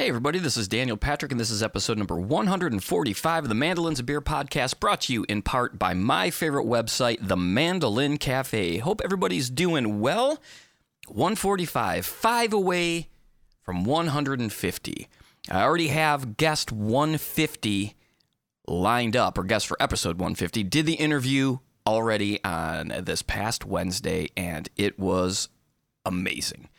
Hey, everybody, this is Daniel Patrick, and this is episode number 145 of the Mandolins and Beer podcast, brought to you in part by my favorite website, The Mandolin Cafe. Hope everybody's doing well. 145, five away from 150. I already have guest 150 lined up, or guest for episode 150. Did the interview already on this past Wednesday, and it was amazing.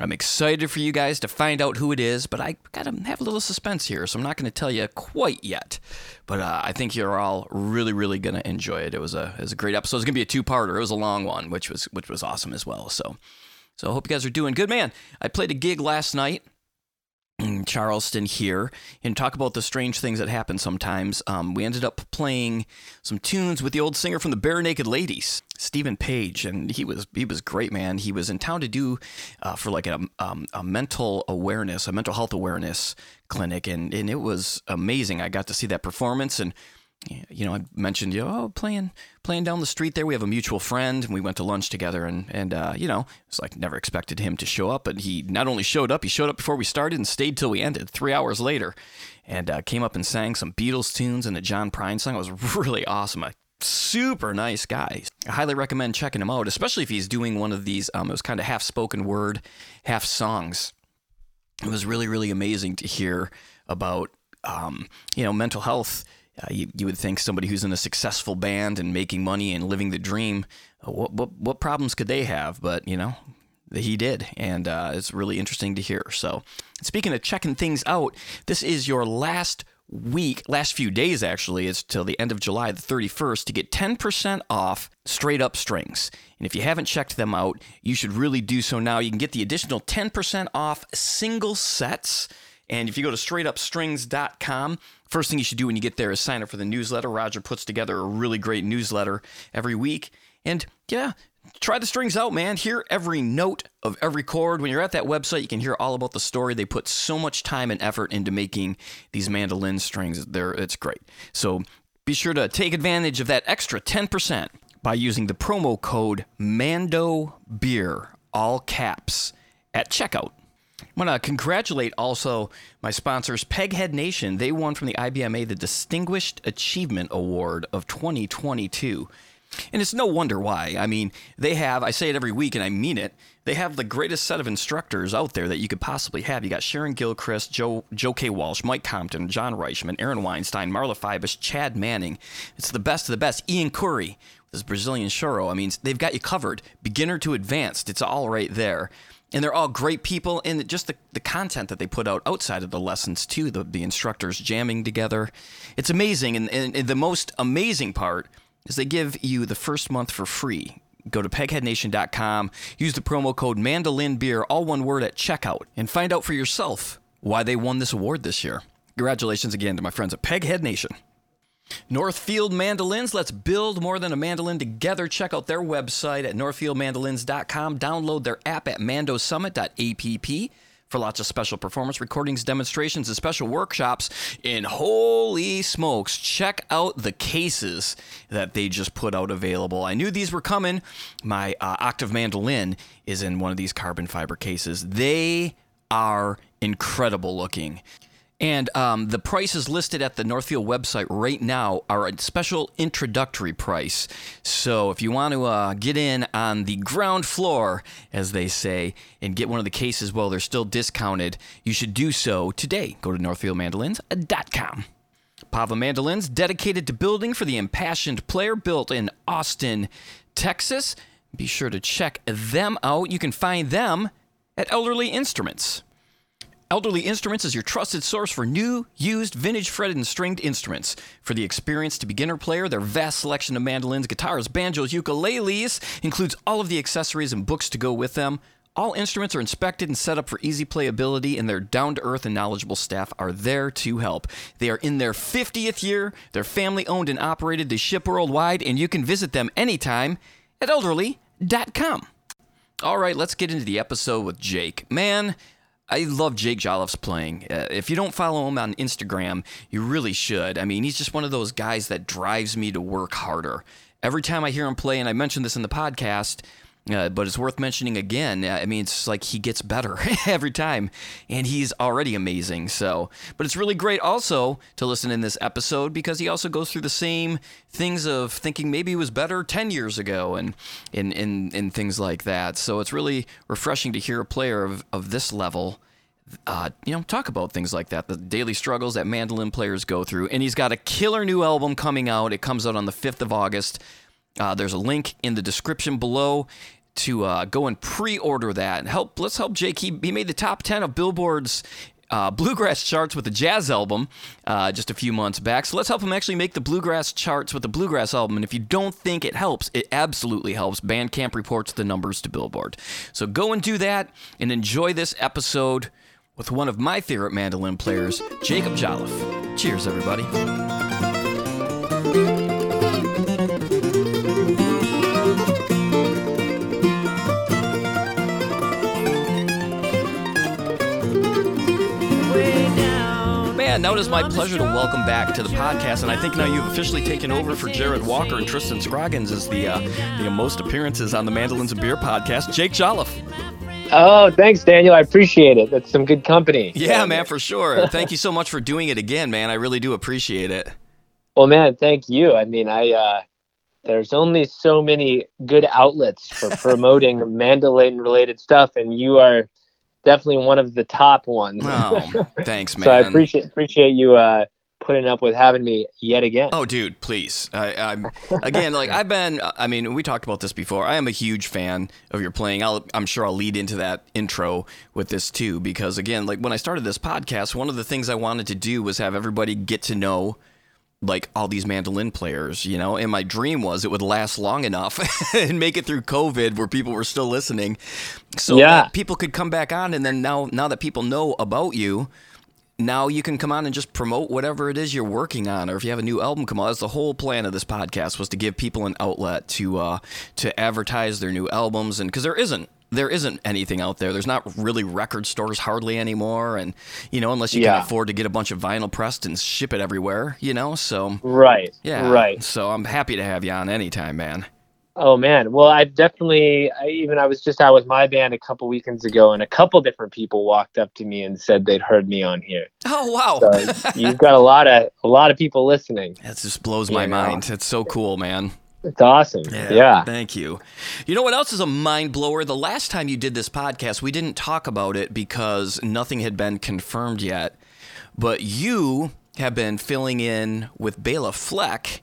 I'm excited for you guys to find out who it is, but I gotta have a little suspense here, so I'm not gonna tell you quite yet. But uh, I think you're all really, really gonna enjoy it. It was a it was a great episode. It's gonna be a two parter. It was a long one, which was which was awesome as well. So so I hope you guys are doing good, man. I played a gig last night Charleston here and talk about the strange things that happen sometimes. Um, we ended up playing some tunes with the old singer from the Barenaked Ladies, Steven Page, and he was he was great, man. He was in town to do uh, for like a, um, a mental awareness, a mental health awareness clinic, and and it was amazing. I got to see that performance and you know, I mentioned, you know, oh, playing playing down the street there. We have a mutual friend, and we went to lunch together. And and uh, you know, it's like never expected him to show up, but he not only showed up, he showed up before we started and stayed till we ended, three hours later, and uh, came up and sang some Beatles tunes and a John Prine song. It was really awesome. A super nice guy. I highly recommend checking him out, especially if he's doing one of these. Um, it was kind of half spoken word, half songs. It was really really amazing to hear about um, you know mental health uh, you, you would think somebody who's in a successful band and making money and living the dream, uh, what, what, what problems could they have? But, you know, he did, and uh, it's really interesting to hear. So, speaking of checking things out, this is your last week, last few days actually, it's till the end of July, the 31st, to get 10% off straight up strings. And if you haven't checked them out, you should really do so now. You can get the additional 10% off single sets. And if you go to straightupstrings.com, First thing you should do when you get there is sign up for the newsletter. Roger puts together a really great newsletter every week. And yeah, try the strings out, man. Hear every note of every chord. When you're at that website, you can hear all about the story. They put so much time and effort into making these mandolin strings. There, it's great. So be sure to take advantage of that extra 10% by using the promo code Mando Beer, all caps, at checkout. I want to congratulate also my sponsors, Peghead Nation. They won from the IBMA the Distinguished Achievement Award of 2022. And it's no wonder why. I mean, they have, I say it every week and I mean it, they have the greatest set of instructors out there that you could possibly have. You got Sharon Gilchrist, Joe, Joe K. Walsh, Mike Compton, John Reichman, Aaron Weinstein, Marla Fibish, Chad Manning. It's the best of the best. Ian Coury, this Brazilian choro. I mean, they've got you covered. Beginner to advanced, it's all right there and they're all great people and just the, the content that they put out outside of the lessons too the, the instructors jamming together. It's amazing and, and, and the most amazing part is they give you the first month for free. Go to pegheadnation.com use the promo code mandolin beer all one word at checkout and find out for yourself why they won this award this year. Congratulations again to my friends at peghead nation Northfield Mandolins, let's build more than a mandolin together. Check out their website at northfieldmandolins.com. Download their app at mandosummit.app for lots of special performance recordings, demonstrations, and special workshops. And holy smokes, check out the cases that they just put out available. I knew these were coming. My uh, octave mandolin is in one of these carbon fiber cases. They are incredible looking. And um, the prices listed at the Northfield website right now are a special introductory price. So if you want to uh, get in on the ground floor, as they say, and get one of the cases while they're still discounted, you should do so today. Go to northfieldmandolins.com. Pava Mandolins, dedicated to building for the impassioned player, built in Austin, Texas. Be sure to check them out. You can find them at Elderly Instruments. Elderly Instruments is your trusted source for new, used, vintage fretted and stringed instruments. For the experienced to beginner player, their vast selection of mandolins, guitars, banjos, ukuleles includes all of the accessories and books to go with them. All instruments are inspected and set up for easy playability, and their down to earth and knowledgeable staff are there to help. They are in their 50th year, they're family owned and operated, they ship worldwide, and you can visit them anytime at elderly.com. All right, let's get into the episode with Jake. Man, I love Jake Jolliff's playing. Uh, if you don't follow him on Instagram, you really should. I mean, he's just one of those guys that drives me to work harder. Every time I hear him play, and I mentioned this in the podcast, Uh, but it's worth mentioning again. I mean, it's like he gets better every time, and he's already amazing. So, but it's really great also to listen in this episode because he also goes through the same things of thinking maybe he was better 10 years ago and and, and, and things like that. So it's really refreshing to hear a player of, of this level. Uh, you know, talk about things like that, the daily struggles that mandolin players go through. And he's got a killer new album coming out. It comes out on the 5th of August. Uh, there's a link in the description below to uh, go and pre-order that and help. Let's help Jake. He, he made the top ten of Billboard's uh, bluegrass charts with the jazz album uh, just a few months back. So let's help him actually make the bluegrass charts with the bluegrass album. And if you don't think it helps, it absolutely helps. Bandcamp reports the numbers to Billboard. So go and do that and enjoy this episode with one of my favorite mandolin players, Jacob Jolliff. Cheers, everybody. Man, now it is my pleasure to welcome back to the podcast, and I think now you've officially taken over for Jared Walker and Tristan Scroggins as the uh, the most appearances on the Mandolins and Beer podcast. Jake Jolliff. Oh, thanks, Daniel. I appreciate it. That's some good company. Yeah, man, for sure. Thank you so much for doing it again, man. I really do appreciate it. Well, man, thank you. I mean, I uh, there's only so many good outlets for promoting mandolin related stuff, and you are definitely one of the top ones. Oh, thanks, man. so I appreciate appreciate you uh, putting up with having me yet again. Oh, dude, please. I, I'm again like I've been. I mean, we talked about this before. I am a huge fan of your playing. I'll, I'm sure I'll lead into that intro with this too, because again, like when I started this podcast, one of the things I wanted to do was have everybody get to know like all these mandolin players, you know, and my dream was it would last long enough and make it through COVID where people were still listening. So Yeah. people could come back on and then now now that people know about you, now you can come on and just promote whatever it is you're working on or if you have a new album come out. That's the whole plan of this podcast was to give people an outlet to uh to advertise their new albums and cuz there isn't there isn't anything out there. There's not really record stores hardly anymore, and you know, unless you Yeah. can afford to get a bunch of vinyl pressed and ship it everywhere, you know. So Right. yeah, Right. So I'm happy to have you on anytime, man. Oh man. Well, I definitely. I, even I was just out with my band a couple weekends ago, and a couple different people walked up to me and said they'd heard me on here. Oh wow, So you've got a lot of a lot of people listening. that just blows my Yeah. mind. It's so cool, man. It's awesome. Yeah. Thank you. You know what else is a mind blower? The last time you did this podcast, we didn't talk about it because nothing had been confirmed yet. But you have been filling in with Bela Fleck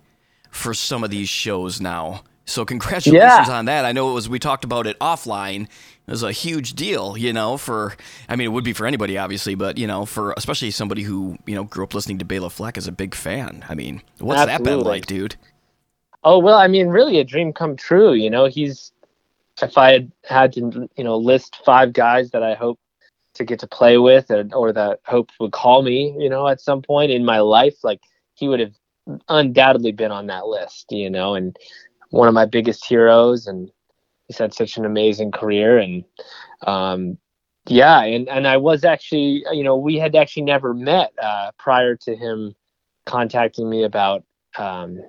for some of these shows now. So congratulations Yeah. on that. I know it was we talked about it offline. It was a huge deal, you know, for I mean it would be for anybody obviously, but you know, for especially somebody who, you know, grew up listening to Bela Fleck as a big fan. I mean, what's that been like, dude? Oh well, I mean, really a dream come true. You know, he's if I had had to, you know, list five guys that I hope to get to play with, or, or that hope would call me, you know, at some point in my life, like he would have undoubtedly been on that list. You know, and one of my biggest heroes, and he's had such an amazing career, and um, yeah, and and I was actually, you know, we had actually never met uh, prior to him contacting me about. Um,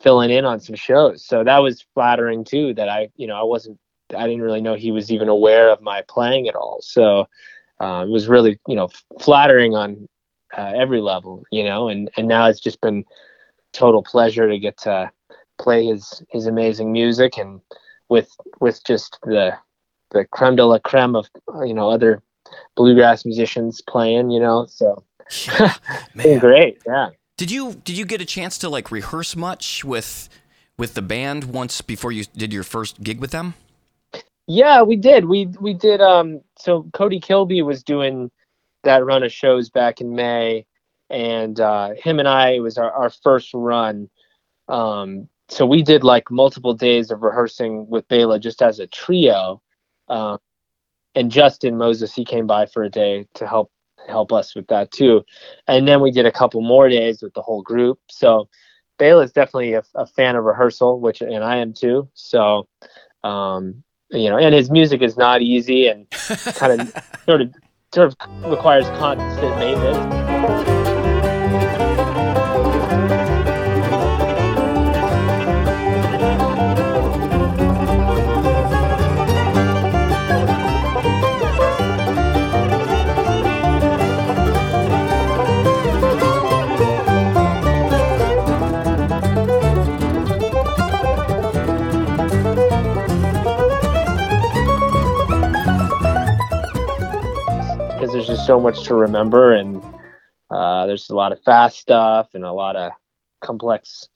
filling in on some shows. So that was flattering too. That I, you know, I wasn't, I didn't really know he was even aware of my playing at all. So uh, it was really, you know, flattering on uh, every level, you know. And and now it's just been total pleasure to get to play his his amazing music and with with just the the creme de la creme of you know other bluegrass musicians playing, you know. So Yeah, been great, yeah. Did you did you get a chance to like rehearse much with with the band once before you did your first gig with them? Yeah, we did. We we did. Um, so Cody Kilby was doing that run of shows back in May, and uh, him and I it was our, our first run. Um, so we did like multiple days of rehearsing with Bela just as a trio, um, and Justin Moses he came by for a day to help help us with that too, and then we did a couple more days with the whole group. So Bela is definitely a, a fan of rehearsal, which and I am too. So. Um, you know, and his music is not easy and kind of sort of sort of requires constant maintenance. So much to remember, and uh, there's a lot of fast stuff and a lot of complex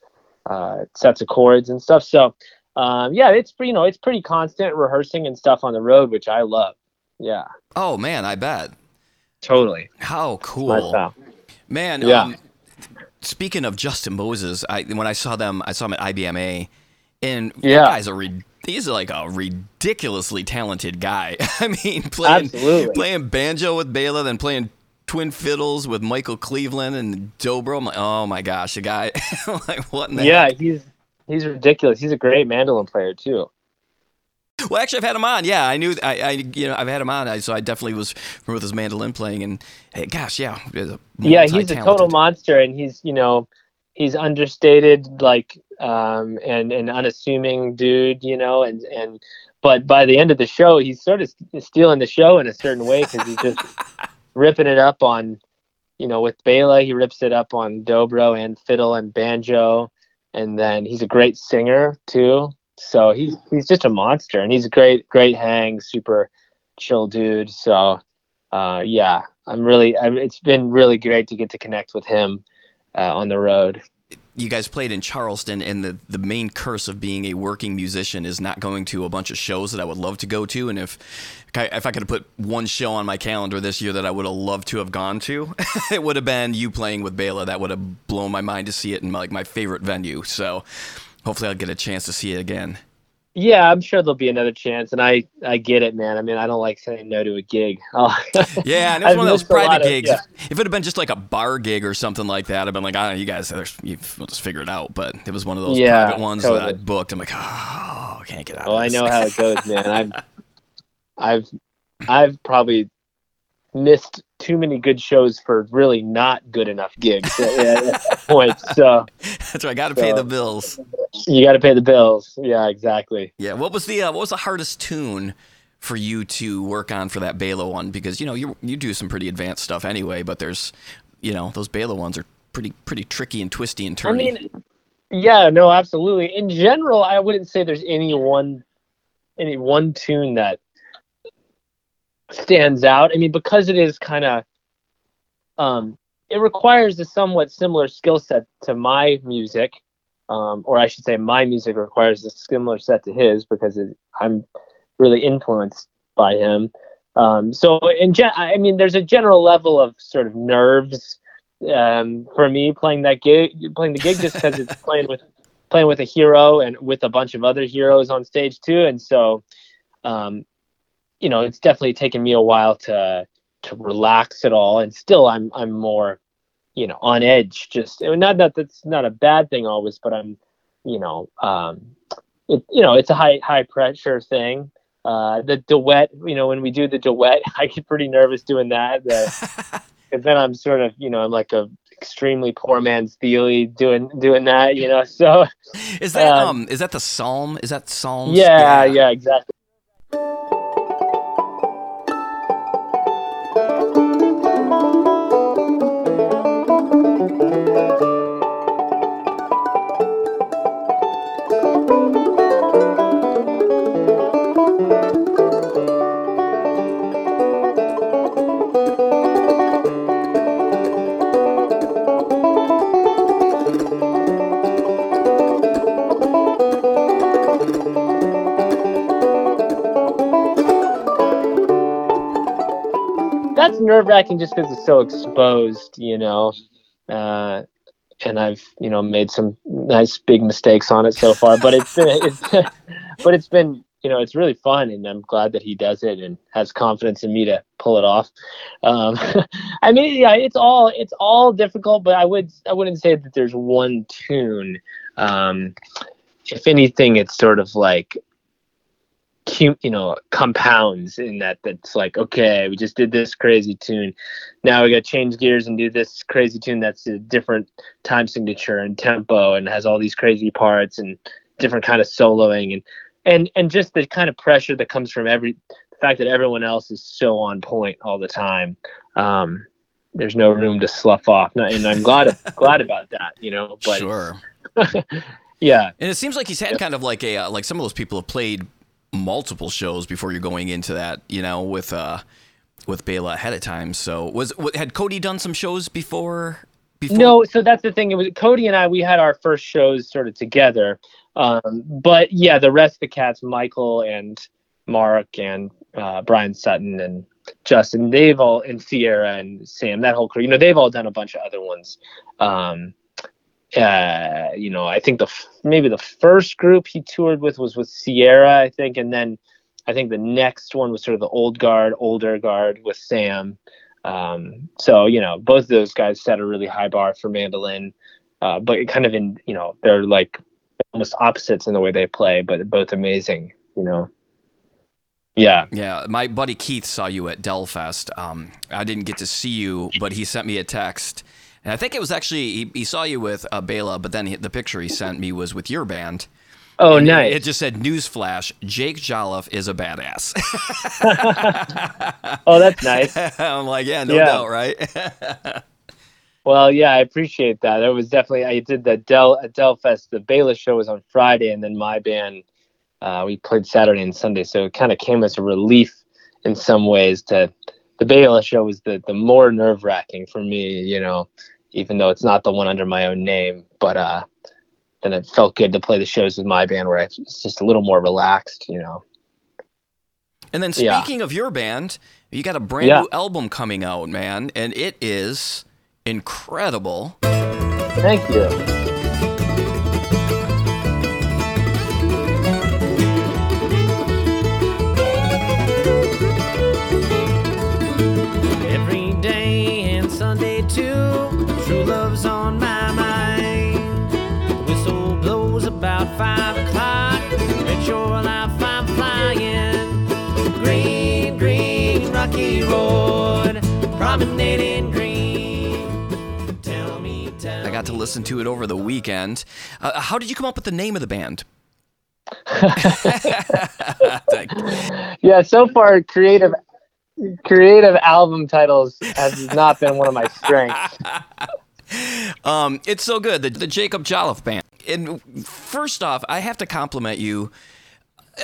uh, sets of chords and stuff. So um, yeah, it's you know it's pretty constant rehearsing and stuff on the road, which I love. Yeah. Oh man, I bet. Totally. How cool. Man, yeah. Um, speaking of Justin Moses, I when I saw them, I saw him at IBMA, and yeah. that guy's a he's like a ridiculously talented guy. I mean, playing Absolutely. playing banjo with Bela, then playing twin fiddles with Michael Cleveland and Dobro. I'm like, oh my gosh, the guy, like what? In the yeah, heck? he's he's ridiculous. He's a great mandolin player too. Well, actually, I've had him on. Yeah, I knew. I, I you know, I've had him on. So I definitely was with his mandolin playing, and hey, gosh, yeah, yeah, he's a total monster, and he's you know, he's understated, like, um, and an unassuming dude, you know, and and but by the end of the show, he's sort of stealing the show in a certain way because he's just ripping it up on, you know, with Bela, he rips it up on dobro and fiddle and banjo, and then he's a great singer too. So he's he's just a monster, and he's a great great hang, super chill dude. So uh, yeah, I'm really I'm, it's been really great to get to connect with him uh, on the road you guys played in Charleston, and the, the main curse of being a working musician is not going to a bunch of shows that I would love to go to. And if if I could have put one show on my calendar this year that I would have loved to have gone to, it would have been you playing with Bela. That would have blown my mind to see it in my, like my favorite venue. So hopefully I'll get a chance to see it again. Yeah, I'm sure there'll be another chance, and I I get it, man. I mean, I don't like saying no to a gig. Oh. yeah, and it's one of those private gigs. Of, yeah. If it had been just like a bar gig or something like that, I'd been like, "Ah, you guys, you, we'll just figure it out." But it was one of those yeah, private ones totally. that I booked. I'm like, "Oh, I can't get out." Oh, I know how it goes, man. I've I've I've probably missed too many good shows for really not good enough gigs at, at point. So that's right. I got to so, pay the bills. You got to pay the bills. Yeah, exactly. Yeah. What was the uh, what was the hardest tune for you to work on for that Bela one? Because you know you you do some pretty advanced stuff anyway, but there's you know those Bela ones are pretty pretty tricky and twisty and turny. I mean, yeah, no, absolutely. In general, I wouldn't say there's any one any one tune that stands out. I mean, because it is kind of, um, it requires a somewhat similar skill set to my music, um, or I should say, my music requires a similar set to his because it, I'm really influenced by him. Um, so, in gen- I mean, there's a general level of sort of nerves um, for me playing that gig, playing the gig, just because it's playing with playing with a hero and with a bunch of other heroes on stage too, and so um, you know, it's definitely taken me a while to to relax at all, and still I'm I'm more, you know, on edge. Just not that that's not a bad thing always, but I'm, you know, um, it you know, it's a high high pressure thing. Uh, the duet, you know, when we do the duet, I get pretty nervous doing that. Because then I'm sort of, you know, I'm like a extremely poor man's Thile doing doing that, you know. So is that um, um is that the psalm? Is that psalm? Yeah, yeah, exactly. Nerve wracking just because it's so exposed, you know. Uh, and I've you know made some nice big mistakes on it so far, but it's been it's but it's been you know it's really fun, and I'm glad that he does it and has confidence in me to pull it off. Um, I mean, yeah, it's all it's all difficult, but I would I wouldn't say that there's one tune. Um, if anything, it's sort of like you know compounds in that that's like okay we just did this crazy tune. Now we got to change gears and do this crazy tune that's a different time signature and tempo and has all these crazy parts and different kind of soloing and and and just the kind of pressure that comes from every the fact that everyone else is so on point all the time. Um there's no room to slough off. And i'm glad glad about that you know but sure. yeah. And it seems like he's had kind of like a uh, like some of those people have played multiple shows before you're going into that, you know, with uh with Bela ahead of time. So was had Cody done some shows before? Before? No, so that's the thing. It was Cody and I. We had our first shows sort of together. Um, but yeah, the rest of the cats, Michael and Mark and uh, Bryan Sutton and Justin, they've all and Sierra and Sam, that whole crew. You know, they've all done a bunch of other ones. Um, uh, you know, I think the maybe the first group he toured with was with Sierra, I think, and then I think the next one was sort of the old guard, older guard with Sam. Um, so you know, both of those guys set a really high bar for mandolin, uh, but kind of in you know they're like almost opposites in the way they play, but both amazing. You know. Yeah. Yeah. My buddy Keith saw you at Delfest. Um, I didn't get to see you, but he sent me a text. And I think it was actually, he, he saw you with uh, Bela, but then he, the picture he sent me was with your band. Oh, and nice. It, it, just said, Newsflash, Jake Jolliff is a badass. oh, that's nice. I'm like, yeah, no yeah. doubt, right? well, yeah, I appreciate that. It was definitely, I did the Del, at Delfest, the Bela show was on Friday, and then my band uh, we played Saturday and Sunday, so it kind of came as a relief in some ways. To the Bela show was the the more nerve wracking for me, you know, even though it's not the one under my own name. But uh, then it felt good to play the shows with my band where it's just a little more relaxed, you know. And then speaking yeah. of your band, you got a brand yeah. new album coming out, man, and it is incredible. Thank you. I got to listen to it over the weekend. Uh, how did you come up with the name of the band? yeah, so far creative creative album titles has not been one of my strengths. um, it's so good. The, the Jacob Jolliff band. And first off, I have to compliment you.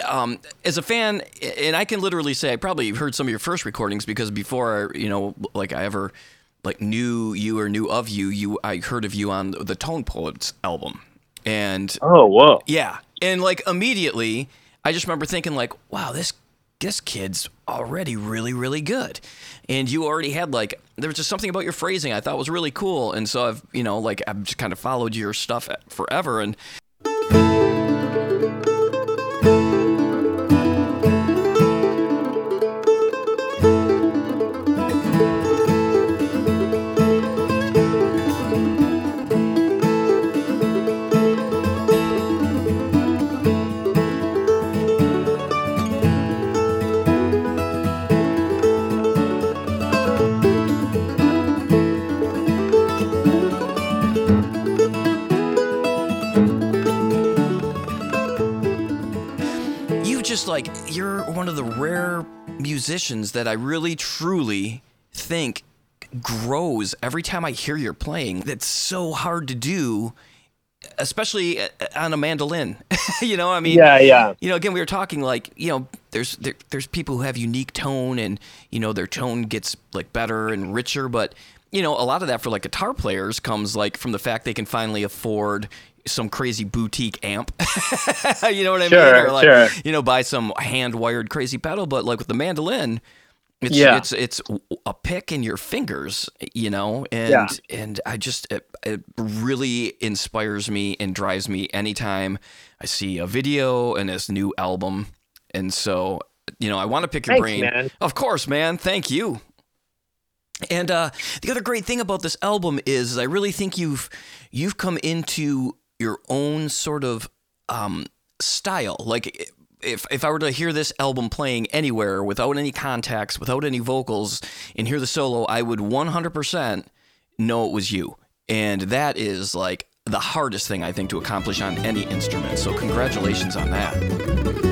Um, as a fan, and I can literally say I probably heard some of your first recordings because before you know, like I ever like knew you or knew of you, you I heard of you on the Tone Poets album, and oh whoa, yeah, and like immediately I just remember thinking like, wow, this this kid's already really really good, and you already had like there was just something about your phrasing I thought was really cool, and so I've you know like I've just kind of followed your stuff forever. And. Like you're one of the rare musicians that I really truly think grows every time I hear you're playing. That's so hard to do, especially uh, on a mandolin. you know, I mean, yeah, yeah. You know, again, we were talking like, you know, there's there, there's people who have unique tone, and you know, their tone gets like better and richer, but you know, a lot of that for like guitar players comes like from the fact they can finally afford some crazy boutique amp. you know what I sure, mean? Or like, sure. you know, buy some hand wired crazy pedal. But like with the mandolin, it's yeah. it's it's a pick in your fingers, you know, and yeah. and I just it, it really inspires me and drives me anytime I see a video and this new album. And so, you know, I want to pick your Thanks, brain. Man. Of course, man. Thank you. And uh, the other great thing about this album is I really think you've you've come into your own sort of um, style. Like if if I were to hear this album playing anywhere without any context, without any vocals, and hear the solo, I would 100% know it was you. And that is like the hardest thing I think to accomplish on any instrument. So congratulations on that.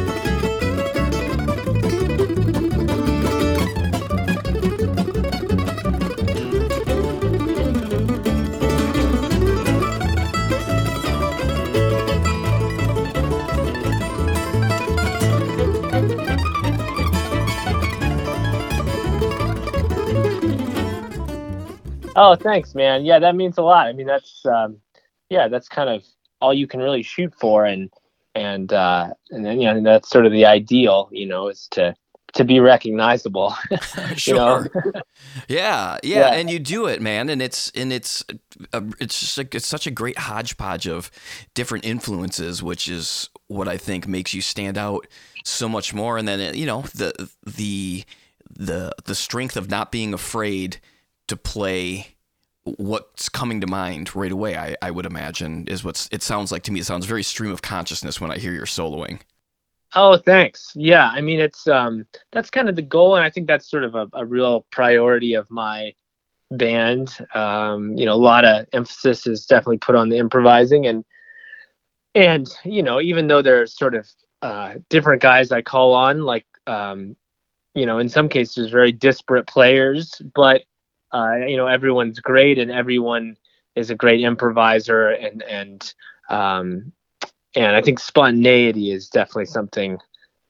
Oh, thanks, man. Yeah, that means a lot. I mean, that's um, yeah, that's kind of all you can really shoot for, and and uh, and then you know that's sort of the ideal, you know, is to to be recognizable. sure. yeah, yeah, yeah, and you do it, man, and it's and it's a, it's just like it's such a great hodgepodge of different influences, which is what I think makes you stand out so much more. And then you know the the the the strength of not being afraid to play what's coming to mind right away. I, I would imagine is what's it sounds like to me. It sounds very stream of consciousness when I hear your soloing. Oh, thanks. Yeah, I mean it's um that's kind of the goal, and I think that's sort of a, a real priority of my band. Um, you know, a lot of emphasis is definitely put on the improvising, and and you know, even though there's sort of uh, different guys I call on, like um, you know, in some cases very disparate players, but uh, you know, everyone's great and everyone is a great improviser, and and um, and I think spontaneity is definitely something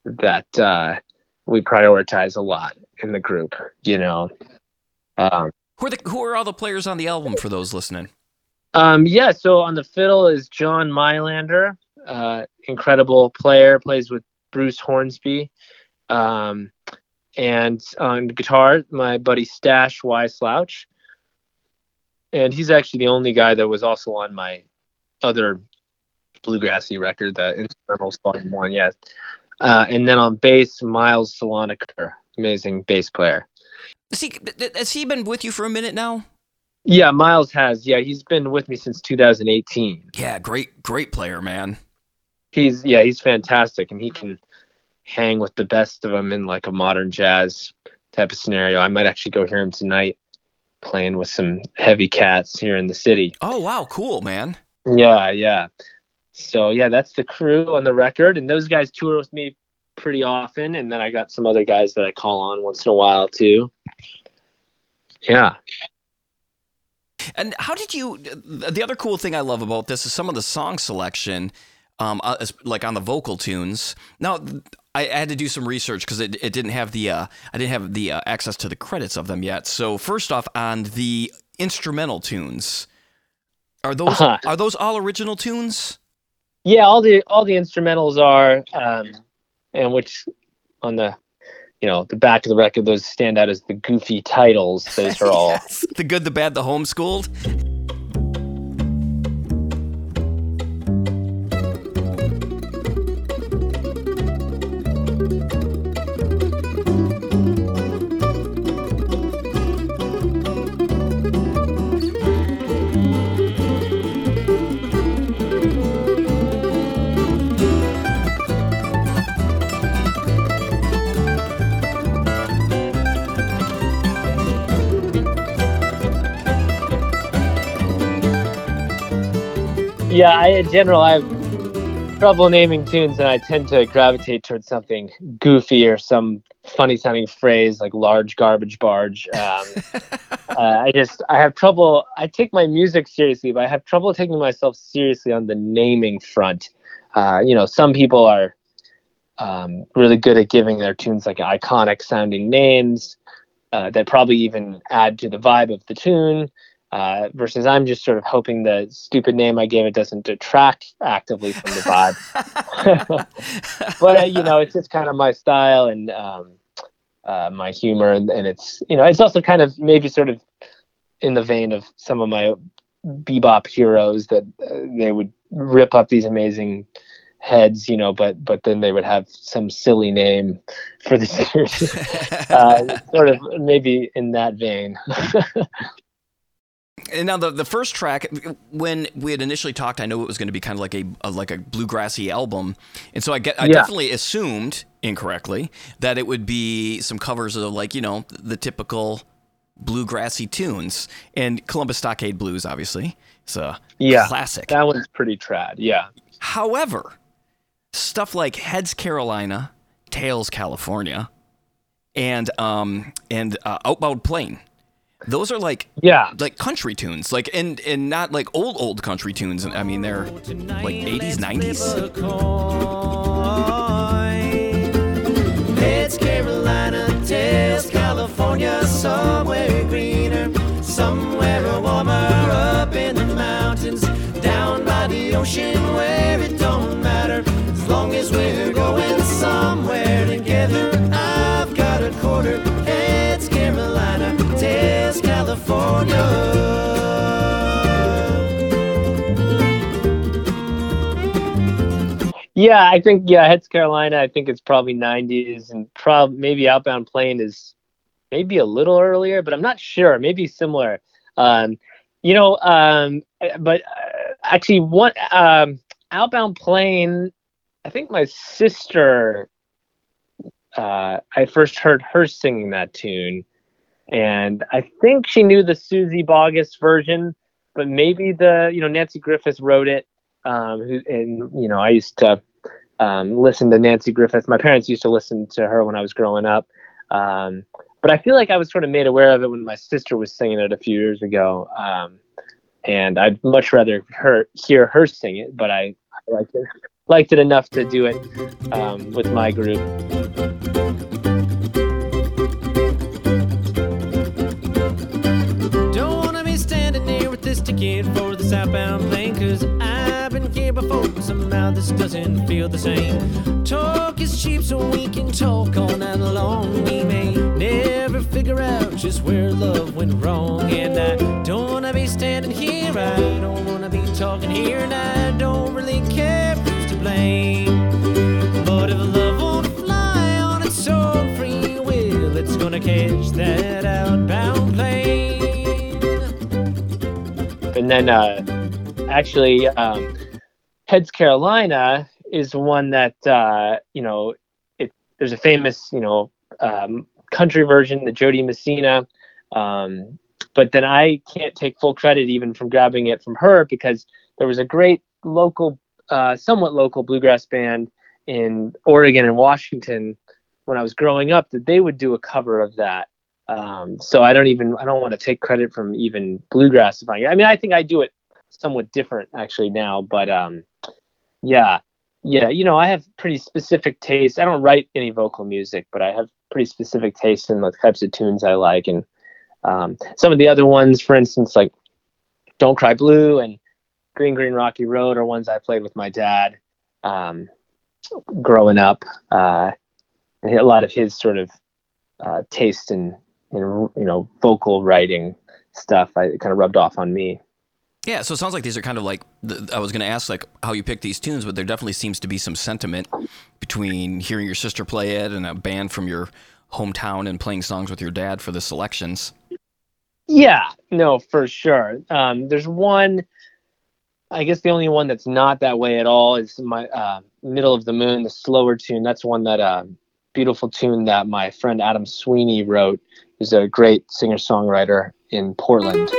that uh, we prioritize a lot in the group. You know, um, who are the who are all the players on the album for those listening? Um, yeah, so on the fiddle is John Mailander, uh, incredible player, plays with Bruce Hornsby. Um, and on guitar, my buddy Stash Wyslouch. And he's actually the only guy that was also on my other bluegrassy record, the Instrumentals Volume One. Yes. Uh, and then on bass, Myles Sloniker, amazing bass player. Has he, has he been with you for a minute now? Yeah, Myles has. Yeah, he's been with me since 2018. Yeah, great, great player, man. He's yeah, he's fantastic, and he can hang with the best of them in like a modern jazz type of scenario. I might actually go hear him tonight, playing with some heavy cats here in the city. Oh wow, cool, man. Yeah, yeah so yeah, that's the crew on the record, and those guys tour with me pretty often, and then I got some other guys that I call on once in a while too. Yeah. And how did you? The other cool thing I love about this is some of the song selection, um, uh, like on the vocal tunes. Now, I had to do some research because it, it didn't have the uh, I didn't have the uh, access to the credits of them yet. So first off, on the instrumental tunes, are those uh-huh. are those all original tunes? yeah, all the all the instrumentals are, um, and which on the you know the back of the record those stand out as the goofy titles. Those are all yes. the good, the bad, the homeschooled. Yeah, I, in general, I have trouble naming tunes, and I tend to gravitate towards something goofy or some funny sounding phrase like large garbage barge. Um, uh, I just, I have trouble. I take my music seriously, but I have trouble taking myself seriously on the naming front. Uh, you know, some people are um, really good at giving their tunes like iconic sounding names uh, that probably even add to the vibe of the tune. Uh, versus I'm just sort of hoping the stupid name I gave it doesn't detract actively from the vibe. but uh, you know, it's just kind of my style and um, uh, my humor, and, and, it's you know, it's also kind of maybe sort of in the vein of some of my bebop heroes that uh, they would rip up these amazing heads, you know, but but then they would have some silly name for the series, uh, sort of maybe in that vein. And now the the first track, when we had initially talked, I know it was going to be kind of like a, a like a bluegrassy album, and so I get I yeah. definitely assumed incorrectly that it would be some covers of like you know the typical bluegrassy tunes and Columbus Stockade Blues, obviously. It's a yeah, classic. That one's pretty trad. Yeah. However, stuff like Heads Carolina, Tails California, and um and uh, Outbound Plane those are like yeah. like country tunes like and and not like old old country tunes. I mean they're like 80s 90s carolina california somewhere greener somewhere warmer up in the mountains down by the ocean where it Yeah, I think yeah, heads Carolina. I think it's probably 90s, and prob maybe outbound plane is maybe a little earlier, but I'm not sure. Maybe similar. Um, you know, um, but uh, actually, one um, outbound plane. I think my sister. Uh, I first heard her singing that tune, and I think she knew the Suzy Bogguss version, but maybe the you know Nanci Griffith wrote it. Um, who, and you know, I used to um, listen to Nanci Griffith. My parents used to listen to her when I was growing up. Um, but I feel like I was sort of made aware of it when my sister was singing it a few years ago. Um, and I'd much rather her hear her sing it, but I, I liked it liked it enough to do it um, with my group. Somehow this doesn't feel the same. Talk is cheap, so we can talk all night long. We may never figure out just where love went wrong. And I don't wanna be standing here, I don't wanna be talking here, and I don't really care who's to blame. But if love won't fly on its own free will, it's gonna catch that outbound plane. And then uh, actually, um, Heads Carolina is one that uh, you know. It there's a famous you know um, country version, the Jo Dee Messina. Um, but then I can't take full credit even from grabbing it from her because there was a great local, uh, somewhat local bluegrass band in Oregon and Washington when I was growing up that they would do a cover of that. Um, so I don't even I don't want to take credit from even bluegrass. I mean, I think I do it somewhat different actually now, but um, yeah, yeah, you know, I have pretty specific tastes. I don't write any vocal music, but I have pretty specific tastes in the types of tunes I like, and um, some of the other ones, for instance, like "Don't Cry Blue" and "Green Green Rocky Road" are ones I played with my dad um, growing up. Uh, a lot of his sort of uh, taste in, in you know vocal writing stuff, I kind of rubbed off on me. Yeah, so it sounds like these are kind of like I was going to ask like how you pick these tunes, but there definitely seems to be some sentiment between hearing your sister play it and a band from your hometown and playing songs with your dad for the selections. Yeah, no, for sure. Um, there's one. I guess the only one that's not that way at all is my uh, "Middle of the Moon," the slower tune. That's one that uh, beautiful tune that my friend Adam Sweeney wrote. He's a great singer songwriter in Portland.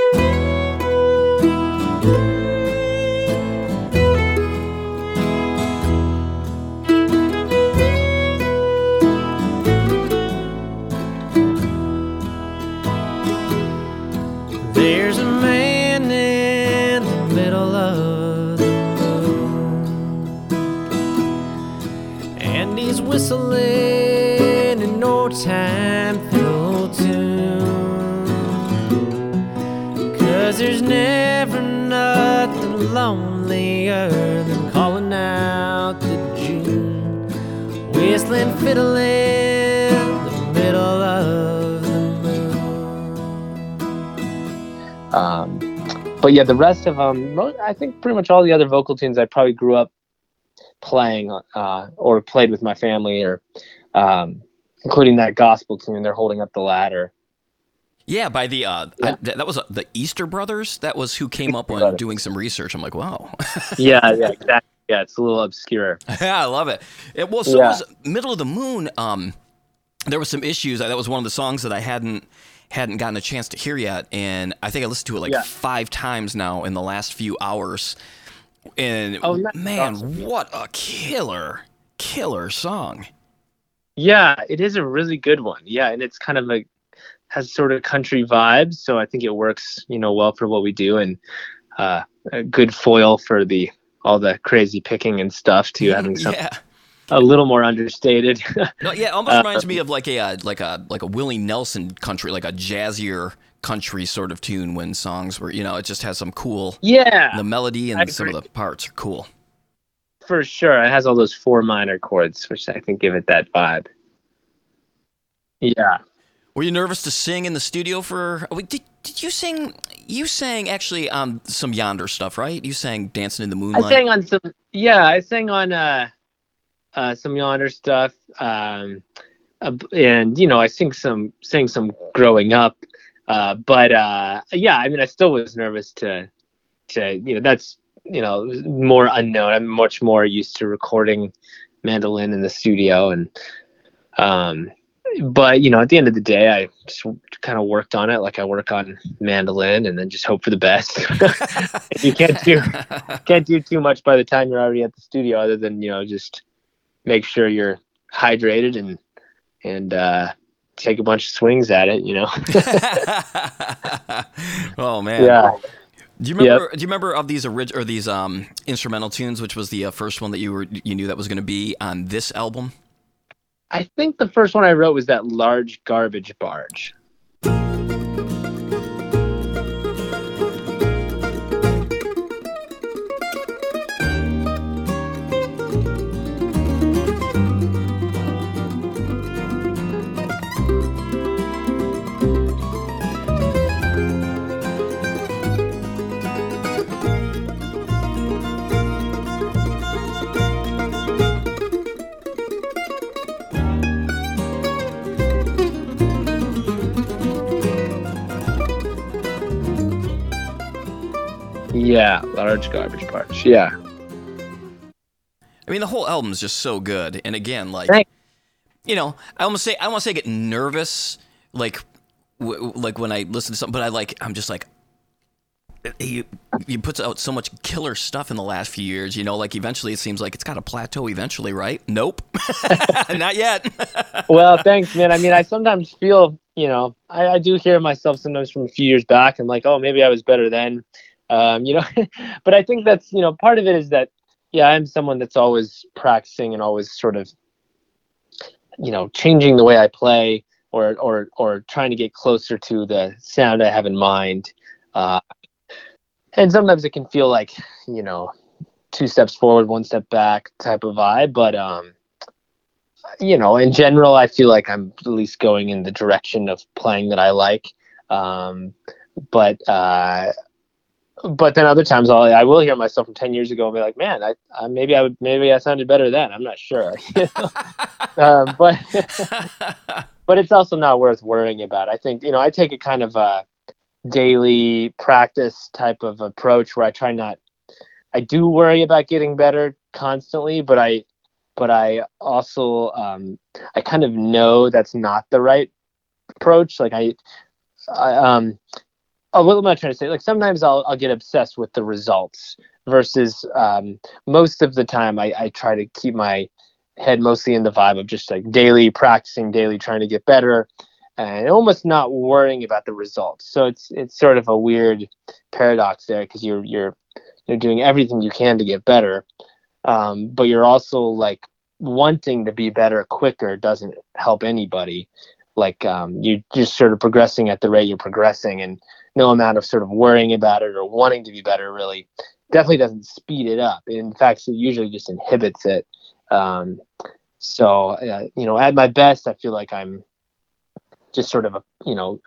Fiddle in the middle of the moon. Um, but yeah, the rest of them, I think pretty much all the other vocal tunes I probably grew up playing uh, or played with my family, or um, including that gospel tune. They're holding up the ladder. Yeah, by the uh, Yeah. I, that was uh, the Easter Brothers. That was who came up when doing some research. I'm like, wow. yeah, yeah, exactly. Yeah, it's a little obscure. yeah, I love it. It was so Yeah. was Middle of the Moon. Um, there was some issues. That was one of the songs that I hadn't hadn't gotten a chance to hear yet, and I think I listened to it like Yeah. five times now in the last few hours. And Oh, man, awesome. what a killer, killer song! Yeah, it is a really good one. Yeah, and it's kind of like has sort of country vibes, so I think it works, you know, well for what we do, and uh, a good foil for the all the crazy picking and stuff too, having something yeah, a little more understated. no, yeah, almost Uh, reminds me of like a uh, like a like a Willie Nelson country, like a jazzier country sort of tune when songs were, you know, it just has some cool Yeah, the melody and some of the parts are cool. for sure. It has all those four minor chords, which I think give it that vibe. Yeah. Were you nervous to sing in the studio for? oh, Did, did you sing? You sang actually um some Yonder stuff, right? You sang "Dancing in the Moonlight." I sang on some yeah, I sang on uh uh some yonder stuff. Um uh, and you know, I sing some sang some growing up. Uh but uh yeah, I mean I still was nervous to to you know, that's you know, more unknown. I'm much more used to recording mandolin in the studio and um but you know, at the end of the day, I just kind of worked on it like I work on mandolin, and then just hope for the best. you can't do can't do too much by the time you're already at the studio other than you know just make sure you're hydrated and and uh take a bunch of swings at it you know oh man. yeah Do you remember? Do you remember of these orig- or these um instrumental tunes? Which was the uh, first one that you were you knew that was going to be on this album? I think the first one i wrote was that large garbage barge yeah large garbage barge yeah I mean, the whole album is just so good. And again, like Thank- you know, I almost say I want to say I get nervous, like w- like when I listen to something, but I like I'm just like. He, he puts out so much killer stuff in the last few years, you know. Like eventually, it seems like it's got a plateau eventually, right? Nope, not yet. well thanks man i mean i sometimes feel you know I, I do hear myself sometimes from a few years back i'm like oh maybe i was better then um, you know but i think that's you know part of it is that yeah i'm someone that's always practicing and always sort of you know changing the way i play or or or trying to get closer to the sound i have in mind uh, and sometimes it can feel like you know two steps forward one step back type of vibe but um you know, in general, I feel like I'm at least going in the direction of playing that I like. Um, but uh, but then other times I'll, I will hear myself from ten years ago and be like, man, I, I maybe I would maybe I sounded better then. I'm not sure. um, but but it's also not worth worrying about. I think you know I take a kind of a daily practice type of approach where I try not. I do worry about getting better constantly, but I but I also um, I kind of know that's not the right approach. Like I, I um, oh, what am I trying to say? Like sometimes I'll I'll get obsessed with the results versus um, most of the time I, I try to keep my head mostly in the vibe of just like daily practicing, daily trying to get better, and almost not worrying about the results. So it's it's sort of a weird paradox there because you're you're you're doing everything you can to get better, um, but you're also like wanting to be better quicker doesn't help anybody. Like um, you're just sort of progressing at the rate you're progressing, and no amount of sort of worrying about it or wanting to be better really definitely doesn't speed it up. In fact, it usually just inhibits it. Um, so uh, you know, at my best, I feel like I'm just sort of a you know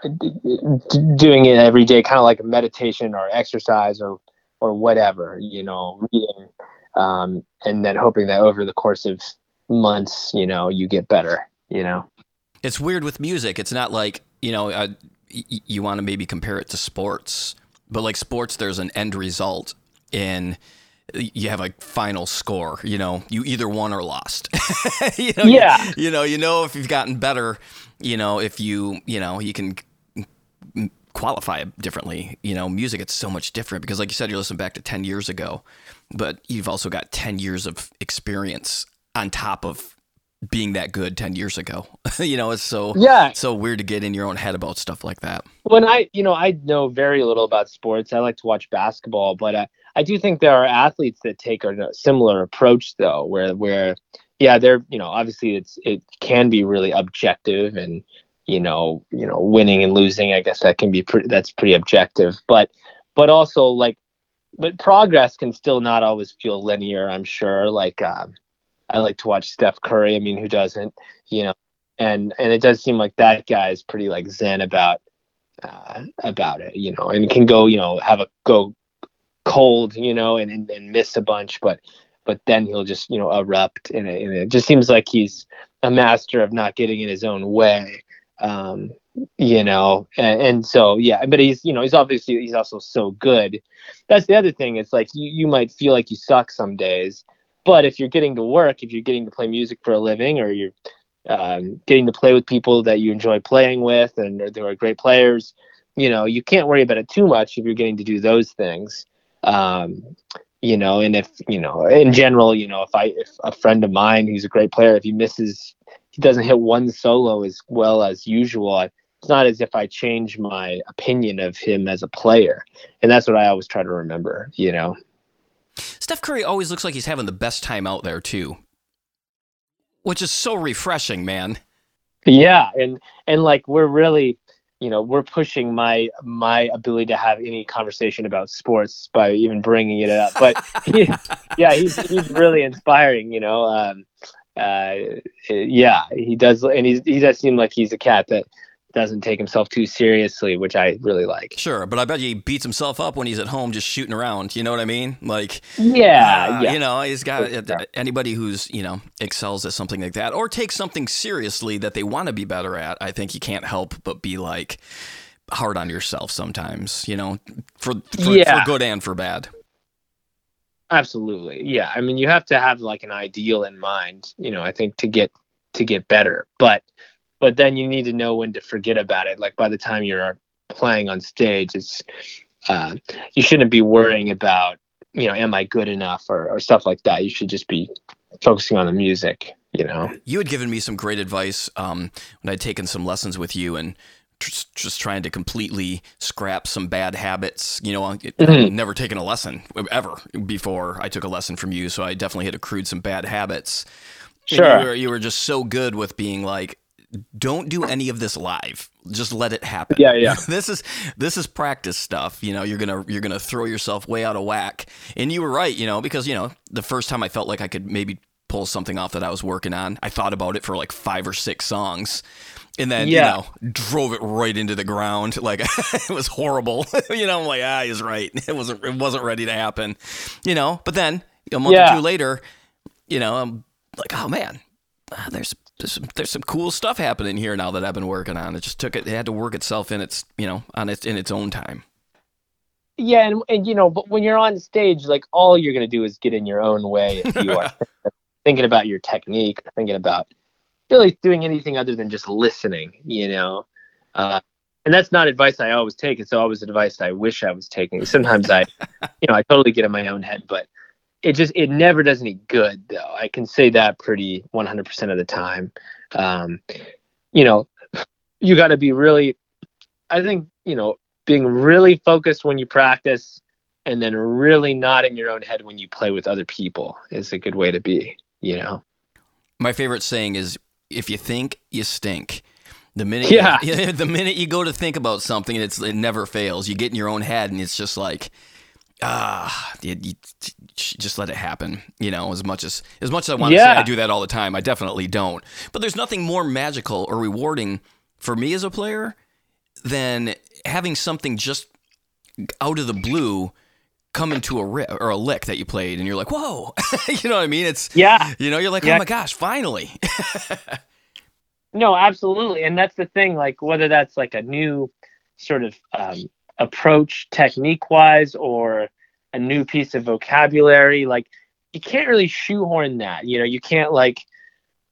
doing it every day, kind of like a meditation or exercise or or whatever. You know, reading um, and then hoping that over the course of months, you know, you get better. You know. it's weird with music. It's not like you know uh, y- you want to maybe compare it to sports, but like sports, there's an end result, and you have a final score. You know, you either won or lost. you know, Yeah. You, know, you know if you've gotten better. You know, if you you know you can qualify differently. You know, music it's so much different because, like you said, you're listening back to ten years ago, but you've also got ten years of experience on top of being that good 10 years ago. you know, it's so Yeah. so weird to get in your own head about stuff like that. when I, you know, I know very little about sports. I like to watch basketball, but uh, I do think there are athletes that take a similar approach, though, where where yeah, they're you know obviously it's it can be really objective and you know, you know, winning and losing. I guess that can be pretty. That's pretty objective, but but also like, but progress can still not always feel linear. I'm sure. Like, um, I like to watch Steph Curry. I mean, who doesn't? You know, and and it does seem like that guy is pretty like zen about uh, about it. You know, and can go, you know, have a go cold, you know, and, and, and miss a bunch, but but then he'll just you know erupt, and it, and it just seems like he's a master of not getting in his own way. Um, you know, and, and so yeah, but he's you know he's obviously he's also so good. That's the other thing. It's like you you might feel like you suck some days, but if you're getting to work, if you're getting to play music for a living, or you're um, getting to play with people that you enjoy playing with, and they are great players, you know, you can't worry about it too much if you're getting to do those things. Um, you know, and if you know, in general, you know, if I if a friend of mine who's a great player, if he misses, he doesn't hit one solo as well as usual. It's not as if I change my opinion of him as a player, and that's what I always try to remember. You know. Steph Curry always looks like he's having the best time out there too, which is so refreshing, man. Yeah, and and like we're really you know we're pushing my my ability to have any conversation about sports by even bringing it up but he, yeah he's he's really inspiring you know um, uh, yeah he does and he's he does seem like he's a cat that doesn't take himself too seriously, which I really like. Sure, but I bet he beats himself up when he's at home just shooting around. You know what I mean? Like, yeah, uh, yeah. you know, he's got anybody who's you know excels at something like that or takes something seriously that they want to be better at. I think you can't help but be like hard on yourself sometimes. You know, for for, Yeah. for good and for bad. Absolutely. Yeah. I mean, you have to have like an ideal in mind, you know, I think to get to get better. But but then you need to know when to forget about it. Like by the time you're playing on stage, it's uh, you shouldn't be worrying about, you know, am I good enough or, or stuff like that. You should just be focusing on the music, you know. You had given me some great advice um, when I'd taken some lessons with you and just, trying to completely scrap some bad habits. You know, Mhm. I'd never taken a lesson ever before I took a lesson from you, so I definitely had accrued some bad habits. Sure. You were, you were just so good with being like, don't do any of this live. Just let it happen. Yeah, yeah. this is this is practice stuff. You know, you're gonna you're gonna throw yourself way out of whack. And you were right. You know, because you know the first time I felt like I could maybe pull something off that I was working on, I thought about it for like five or six songs. And then, Yeah. you know, drove it right into the ground. Like it was horrible. you know, I'm like, ah, he's right. It wasn't it wasn't ready to happen. You know, but then a month Yeah. or two later, you know, I'm like, oh man, ah, there's there's some, there's some cool stuff happening here now that I've been working on. It just took it, it had to work itself in its, you know, on its in its own time. Yeah, and, and you know, but when you're on stage, like all you're gonna do is get in your own way if you are thinking about your technique, thinking about really doing anything other than just listening, you know. Uh, and that's not advice I always take. It's always advice I wish I was taking. Sometimes I, you know, I totally get in my own head, but it just it never does any good though. I can say that pretty 100% of the time. Um, you know, you got to be really. I think you know being really focused when you practice and then really not in your own head when you play with other people is a good way to be you know My favorite saying is, "If you think, you stink." The minute, Yeah. you, the minute you go to think about something, it's it never fails. You get in your own head, and it's just like, ah, you, you just let it happen. You know, as much as as much as I want to say Yeah. I do that all the time, I definitely don't. But there's nothing more magical or rewarding for me as a player than having something just out of the blue come into a rip or a lick that you played, and you're like, whoa, you know what I mean? It's yeah you know, you're like, Yeah. oh my gosh, finally. no absolutely and that's the thing like whether that's like a new sort of um, approach technique wise or a new piece of vocabulary like you can't really shoehorn that you know you can't like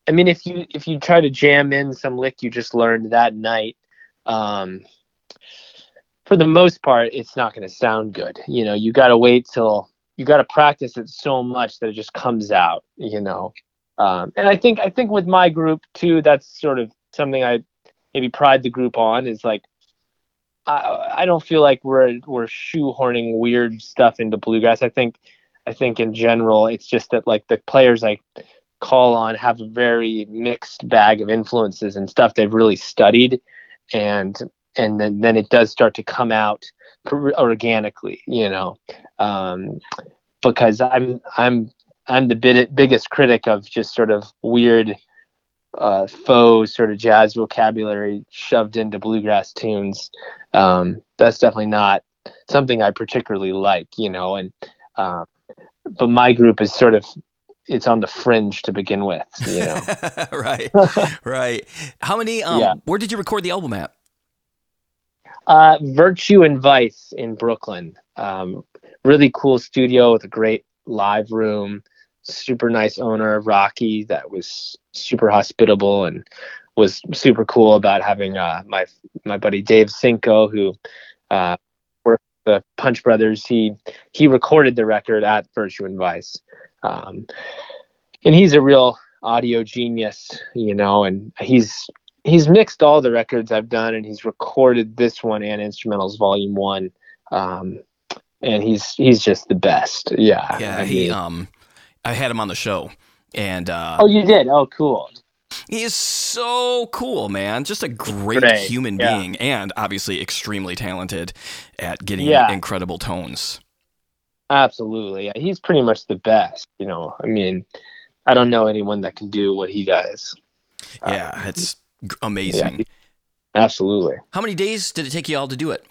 i mean if you if you try to jam in some lick you just learned that night um for the most part it's not going to sound good you know you got to wait till you got to practice it so much that it just comes out you know. Um, and I think I think with my group too, that's sort of something I maybe pride the group on is like I don't feel like we're we're shoehorning weird stuff into bluegrass. I think I think in general it's just that like the players I call on have a very mixed bag of influences and stuff they've really studied and and then, then it does start to come out organically you know um, because i'm i'm i'm the bit, biggest critic of just sort of weird uh, faux sort of jazz vocabulary shoved into bluegrass tunes um, that's definitely not something i particularly like you know and uh, but my group is sort of it's on the fringe to begin with, you know. right, right. How many? Um, Yeah. Where did you record the album at? uh, Virtue and Vice in Brooklyn. Um, really cool studio with a great live room. Super nice owner, Rocky, that was super hospitable and was super cool about having uh, my my buddy Dave Sinko, who uh, worked with the Punch Brothers. He he recorded the record at Virtue and Vice, um, and he's a real audio genius, you know. And he's he's mixed all the records I've done, and he's recorded this one and instrumentals volume one. Um, and he's he's just the best. Yeah. Yeah, I he. Um, I had him on the show, and uh, oh, you did. Oh, cool. he is so cool, man. Just a great Great, human yeah. being, and obviously extremely talented at getting Yeah. incredible tones. Absolutely. He's pretty much the best. You know, I mean, I don't know anyone that can do what he does. Uh, Yeah, it's g- amazing. Absolutely. How many days did it take you all to do it?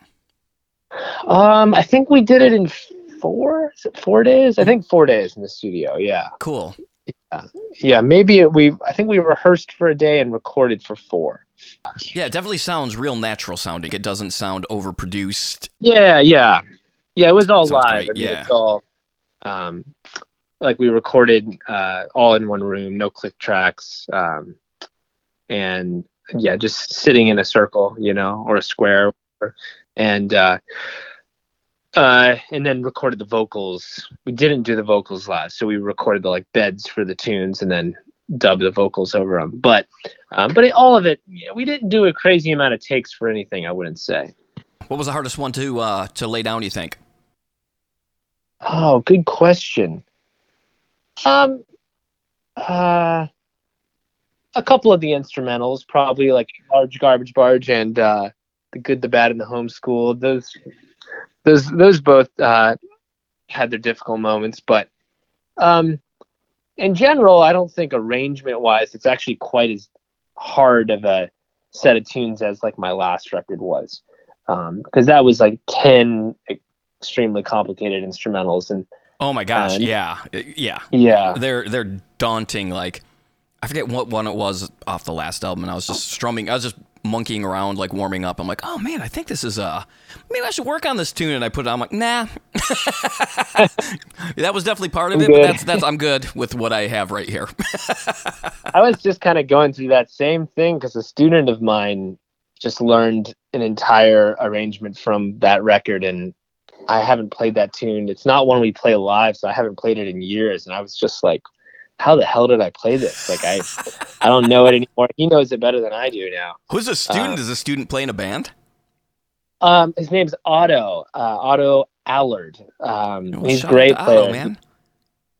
Um, I think we did it in four. Is it four days? I think four days in the studio. Yeah. Cool. Yeah. yeah Maybe it, we. I think we rehearsed for a day and recorded for four. Yeah, it definitely sounds real natural sounding. It doesn't sound overproduced. Yeah, yeah, yeah. It was all Sounds live. I mean, yeah. It's all, um, like we recorded uh, all in one room, no click tracks, um, and yeah, just sitting in a circle, you know, or a square, and uh, uh, and then recorded the vocals. We didn't do the vocals live, so we recorded the like beds for the tunes, and then dubbed the vocals over them. But, um, but it, all of it, we didn't do a crazy amount of takes for anything. I wouldn't say. What was the hardest one to uh, to lay down? Do you think? Oh, good question. Um, uh, a couple of the instrumentals, probably like large garbage barge and uh, the good, the bad, and the homeschool. Those, those, those both uh, had their difficult moments, but um, in general, I don't think arrangement-wise, it's actually quite as hard of a set of tunes as like my last record was, because that was like ten extremely complicated instrumentals and Oh my gosh! Um, yeah, Uh, yeah. yeah They're they're daunting. Like I forget what one it was off the last album, and I was just strumming. I was just monkeying around, like warming up. I'm like, oh man, I think this is uh maybe I should work on this tune. And I put it on. I'm like, nah. that was definitely part of it, but that's that's I'm good with what I have right here. i was just kind of going through that same thing because a student of mine just learned an entire arrangement from that record and i haven't played that tune it's not one we play live so i haven't played it in years and i was just like how the hell did i play this like i i don't know it anymore he knows it better than i do now Who's a student? Uh, is a student playing a band? um his name's otto uh otto allard um Well, he's a shout out great player Otto, man.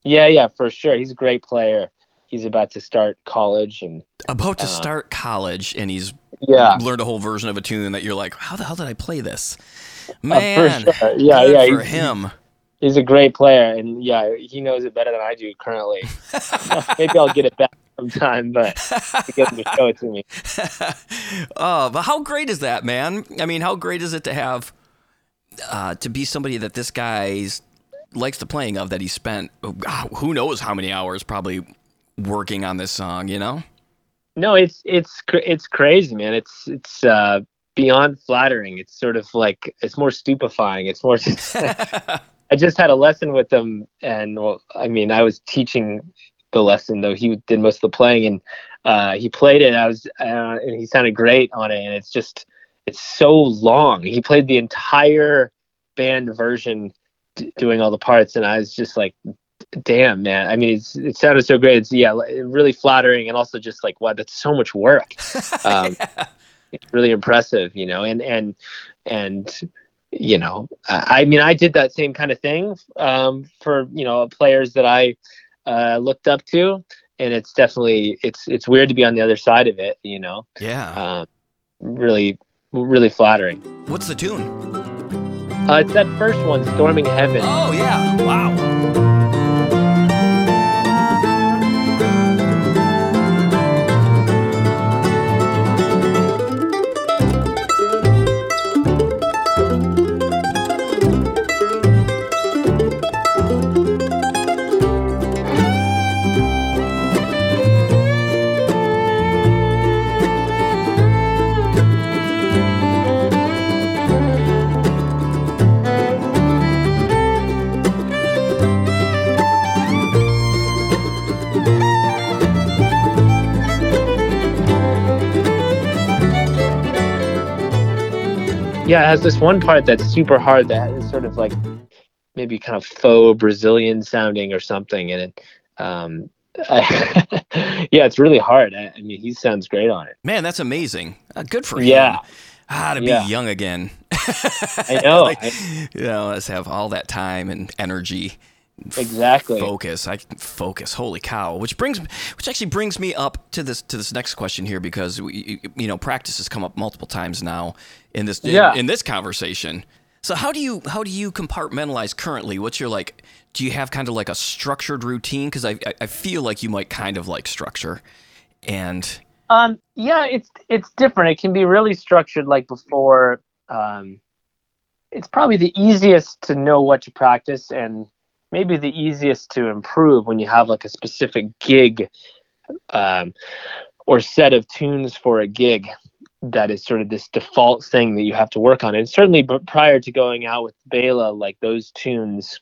yeah yeah for sure he's a great player he's about to start college and About to uh, start college, and he's yeah learned a whole version of a tune that you're like, how the hell did I play this? Uh, Man, for sure. Yeah, yeah. for he's, him. He's a great player, and yeah, he knows it better than I do currently. Maybe I'll get it back sometime, but he gets to show it to me. oh, but how great is that, man? I mean, how great is it to have uh, to be somebody that this guy's likes the playing of that he spent who knows how many hours probably working on this song, you know? No, it's it's it's crazy, man. It's it's uh, beyond flattering. It's sort of like it's more stupefying. It's more. I just had a lesson with him, and well, I mean, I was teaching the lesson though. He did most of the playing, and uh, he played it. I was, uh, and he sounded great on it. And it's just, it's so long. He played the entire band version, d- doing all the parts, and I was just like, damn, man. I mean, it's, it sounded so great. It's yeah, really flattering, and also just like, wow, that's so much work. Um, it's really impressive, you know, and and and you know, I mean, I did that same kind of thing um, for you know players that I uh, looked up to, and it's definitely it's it's weird to be on the other side of it. You know, Yeah. um, really really flattering. What's the tune? Uh, it's that first one, "Storming Heaven." Oh yeah. Wow. Yeah, it has this one part that's super hard that is sort of like maybe kind of faux Brazilian sounding or something, and it, um, I, yeah, it's really hard. I, I mean, he sounds great on it. Man, that's amazing. Uh, good for him. Yeah. Ah, to be Yeah. young again. I know. Like, I- you know, let's have all that time and energy. Exactly. Focus. I focus. Holy cow! Which brings, which actually brings me up to this to this next question here because we, you know practice has come up multiple times now in this in, Yeah. in this conversation. So how do you how do you compartmentalize currently? What's your like? Do you have kind of like a structured routine? Because I- I feel like you might kind of like structure, and Um, yeah, it's it's different. It can be really structured, like before. Um, it's probably the easiest to know what to practice, and maybe the easiest to improve when you have like a specific gig, um, or set of tunes for a gig that is sort of this default thing that you have to work on. And certainly, but prior to going out with Bela, like those tunes,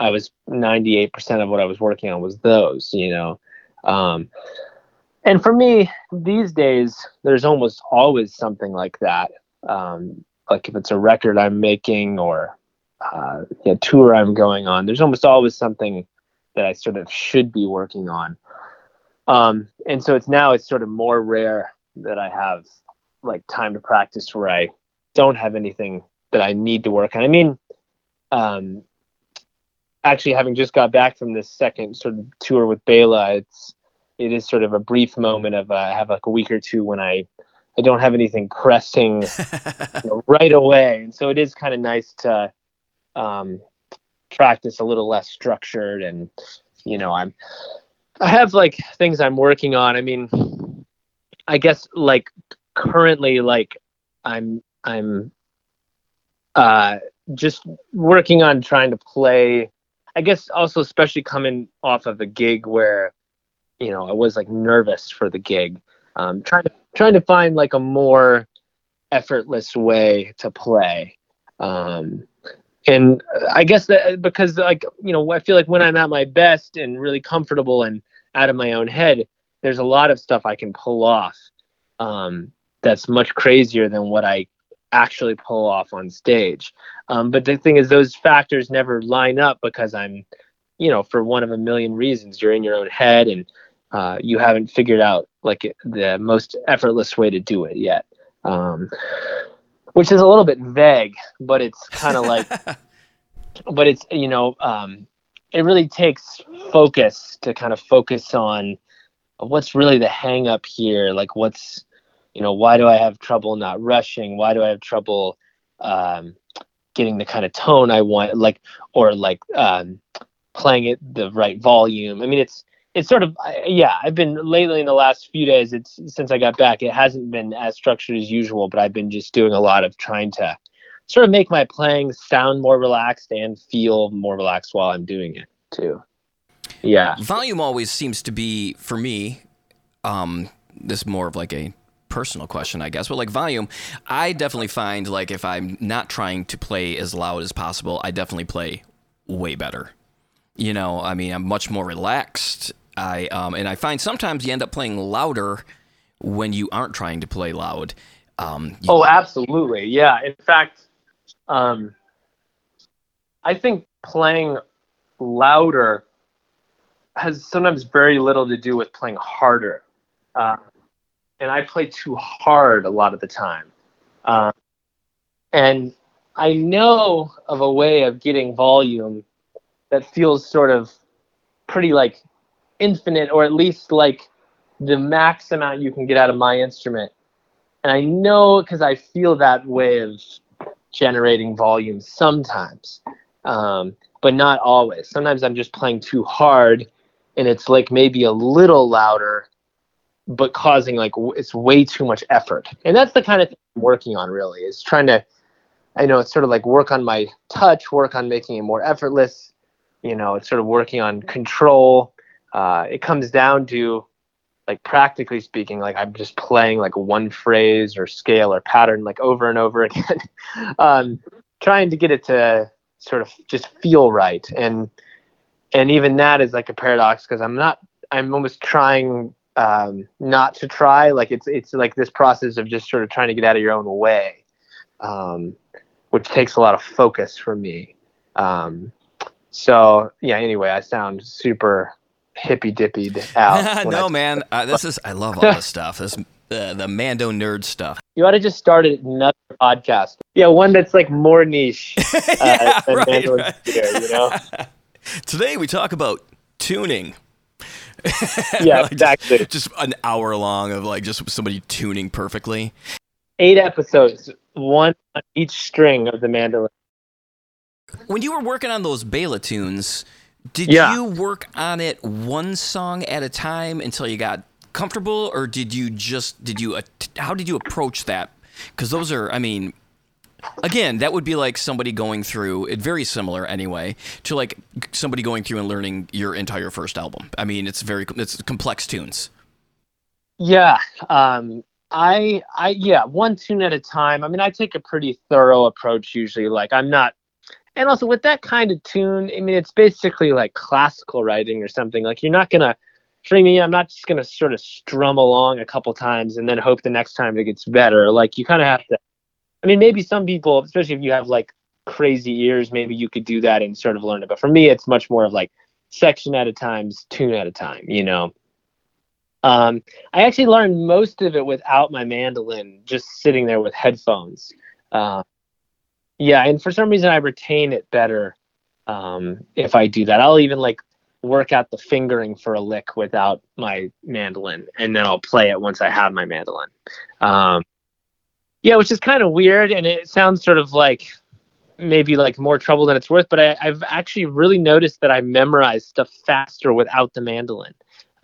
I was ninety eight percent of what I was working on was those. You know. Um, and for me these days there's almost always something like that um, like if it's a record i'm making or uh, a tour i'm going on. There's almost always something that i sort of should be working on. Um, and so it's now it's sort of more rare that i have like time to practice where i don't have anything that i need to work on. I mean um, actually having just got back from this second sort of tour with Bela, it's it is sort of a brief moment of uh, I have like a week or two when I I don't have anything pressing you know, right away, and so it is kind of nice to um, practice a little less structured, and you know I'm I have like things I'm working on. I mean, I guess like currently like I'm I'm uh just working on trying to play I guess also especially coming off of a gig where you know I was like nervous for the gig um trying to trying to find like a more effortless way to play um and I guess that because like you know I feel like when I'm at my best and really comfortable and out of my own head there's a lot of stuff I can pull off um that's much crazier than what I actually pull off on stage um, but the thing is, those factors never line up because I'm, you know, for one of a million reasons, you're in your own head and uh, you haven't figured out like the most effortless way to do it yet. Um, which is a little bit vague, but it's kind of like, but it's, you know, um, it really takes focus to kind of focus on what's really the hang up here. Like, what's, you know, why do I have trouble not rushing? Why do I have trouble, um, getting the kind of tone I want, like or like um, playing it the right volume. I mean, it's it's sort of yeah. I've been lately in the last few days. It's since I got back. It hasn't been as structured as usual, but I've been just doing a lot of trying to sort of make my playing sound more relaxed and feel more relaxed while I'm doing it too. Yeah. volume always seems to be for me um this is more of like a personal question i guess but like volume i definitely find like if i'm not trying to play as loud as possible i definitely play way better you know i mean i'm much more relaxed i um and i find sometimes you end up playing louder when you aren't trying to play loud um Oh, absolutely. Yeah. In fact, um, I think playing louder has sometimes very little to do with playing harder. Uh, and I play too hard a lot of the time. Uh, and I know of a way of getting volume that feels sort of pretty like infinite or at least like the max amount you can get out of my instrument. And I know because I feel that way of generating volume sometimes, um, but not always. Sometimes I'm just playing too hard and it's like maybe a little louder, but causing like w- it's way too much effort. And that's the kind of thing I'm working on really is trying to, I know it's sort of like work on my touch, work on making it more effortless. You know, it's sort of working on control. Uh, it comes down to like practically speaking, like I'm just playing like one phrase or scale or pattern like over and over again, um, trying to get it to sort of just feel right. And and even that is like a paradox because I'm not. I'm almost trying um, not to try. Like it's it's like this process of just sort of trying to get out of your own way, um, which takes a lot of focus for me. Um, so yeah. Anyway, I sound super hippy dippy out. no, I, man. Uh, this is I love all this stuff. This uh, the Mando nerd stuff. You ought to just start another podcast. Yeah, one that's like more niche uh, yeah, than right, Mandolin right. Studio, you know? Today we talk about tuning. Yeah, Like, exactly. Just, just an hour long of like just somebody tuning perfectly. Eight episodes, one on each string of the mandolin. When you were working on those Bela tunes, did Yeah. you work on it one song at a time until you got comfortable, or did you just did you how did you approach that? Because those are, I mean, again, that would be like somebody going through it. Very similar, anyway, to like somebody going through and learning your entire first album. I mean, it's very it's complex tunes. Yeah. Um, I, I, yeah, one tune at a time. I mean, I take a pretty thorough approach usually. Like, I'm not, and also with that kind of tune, I mean, it's basically like classical writing or something. Like, you're not gonna, for me, I'm not just gonna sort of strum along a couple times and then hope the next time it gets better. Like, you kind of have to. I mean, maybe some people, especially if you have like crazy ears, maybe you could do that and sort of learn it. But for me, it's much more of like section at a time, tune at a time. You know. Um, I actually learned most of it without my mandolin, just sitting there with headphones. Uh, yeah, and for some reason I retain it better um, if I do that. I'll even like work out the fingering for a lick without my mandolin, and then I'll play it once I have my mandolin. Um, yeah, which is kind of weird, and it sounds sort of like maybe like more trouble than it's worth. But I, I've actually really noticed that I memorize stuff faster without the mandolin.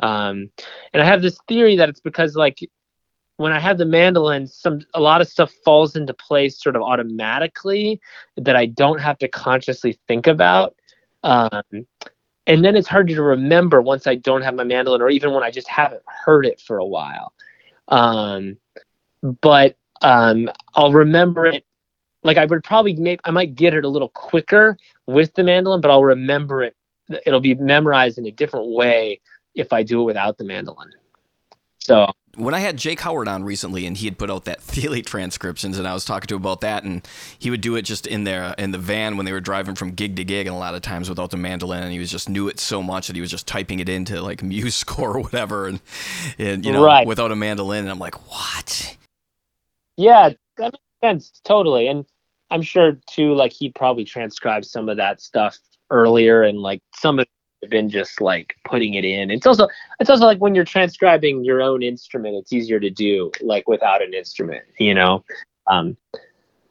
Um, and I have this theory that it's because like when I have the mandolin, some a lot of stuff falls into place sort of automatically that I don't have to consciously think about. Um, and then it's harder to remember once I don't have my mandolin, or even when I just haven't heard it for a while. Um, but um, I'll remember it. Like I would probably make, I might get it a little quicker with the mandolin, but I'll remember it. It'll be memorized in a different way if I do it without the mandolin. So when I had Jake Howard on recently, and he had put out that Thile transcriptions, and I was talking to him about that, and he would do it just in there in the van when they were driving from gig to gig, and a lot of times without the mandolin, and he was just knew it so much that he was just typing it into like MuseScore or whatever, and and you know Right. without a mandolin, and I'm like, what? yeah, that makes sense totally. And I'm sure too, like he probably transcribed some of that stuff earlier, and like some of been just like putting it in. It's also it's also like when you're transcribing your own instrument, it's easier to do like without an instrument, you know. Um,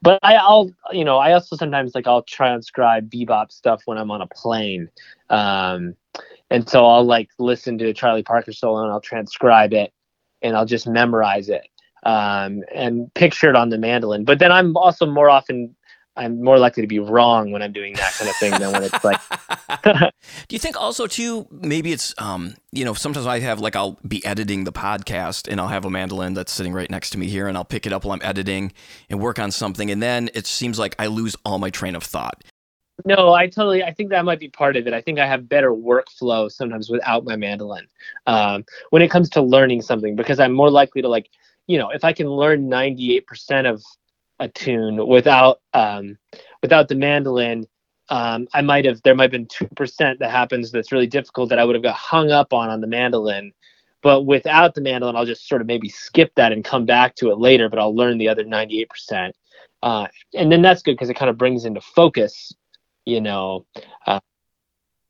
but I, I'll you know I also sometimes like I'll transcribe bebop stuff when I'm on a plane. Um, and so I'll like listen to Charlie Parker solo and I'll transcribe it and I'll just memorize it um, and picture it on the mandolin. But then I'm also more often I'm more likely to be wrong when I'm doing that kind of thing than when it's like Do you think also too maybe it's um you know sometimes I have like I'll be editing the podcast and I'll have a mandolin that's sitting right next to me here and I'll pick it up while I'm editing and work on something and then it seems like I lose all my train of thought. no, I totally I think that might be part of it. I think I have better workflow sometimes without my mandolin um, when it comes to learning something because I'm more likely to like you know if I can learn 98% of a tune without um, without the mandolin um, I might have there might have been two percent that happens that's really difficult that I would have got hung up on on the mandolin. But without the mandolin, I'll just sort of maybe skip that and come back to it later. But I'll learn the other ninety eight percent, uh, and then that's good because it kind of brings into focus, you know, uh,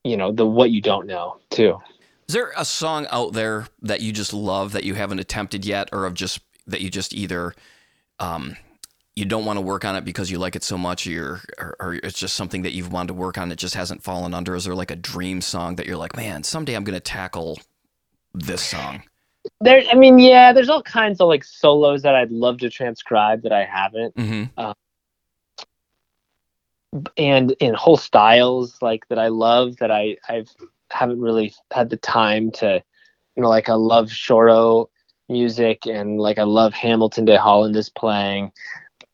you know the what you don't know too. Is there a song out there that you just love that you haven't attempted yet, or of just that you just either um, you don't want to work on it because you like it so much, or, or, or it's just something that you've wanted to work on that just hasn't fallen under? Is there like a dream song that you're like, man, someday I'm going to tackle this song? There, I mean, yeah, there's all kinds of like solos that I'd love to transcribe that I haven't, Mm-hmm. and in whole styles like that I love that I I've haven't really had the time to, you know, like I love Choro music and like I love Hamilton de Holanda's playing.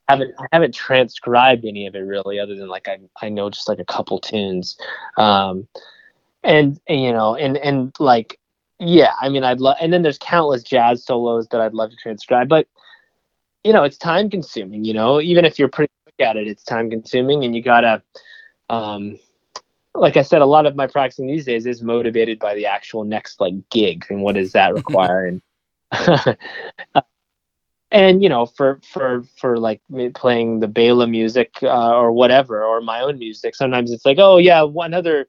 I haven't I haven't transcribed any of it really, other than like I I know just like a couple tunes, um, and, and you know and and like yeah, I mean I'd love and then there's countless jazz solos that I'd love to transcribe, but you know it's time consuming. You know even if you're pretty quick at it, it's time consuming, and you gotta. Um, like I said, a lot of my practicing these days is motivated by the actual next like gig and what does that require and and you know for for for like playing the Bela music uh, or whatever or my own music sometimes it's like oh yeah one other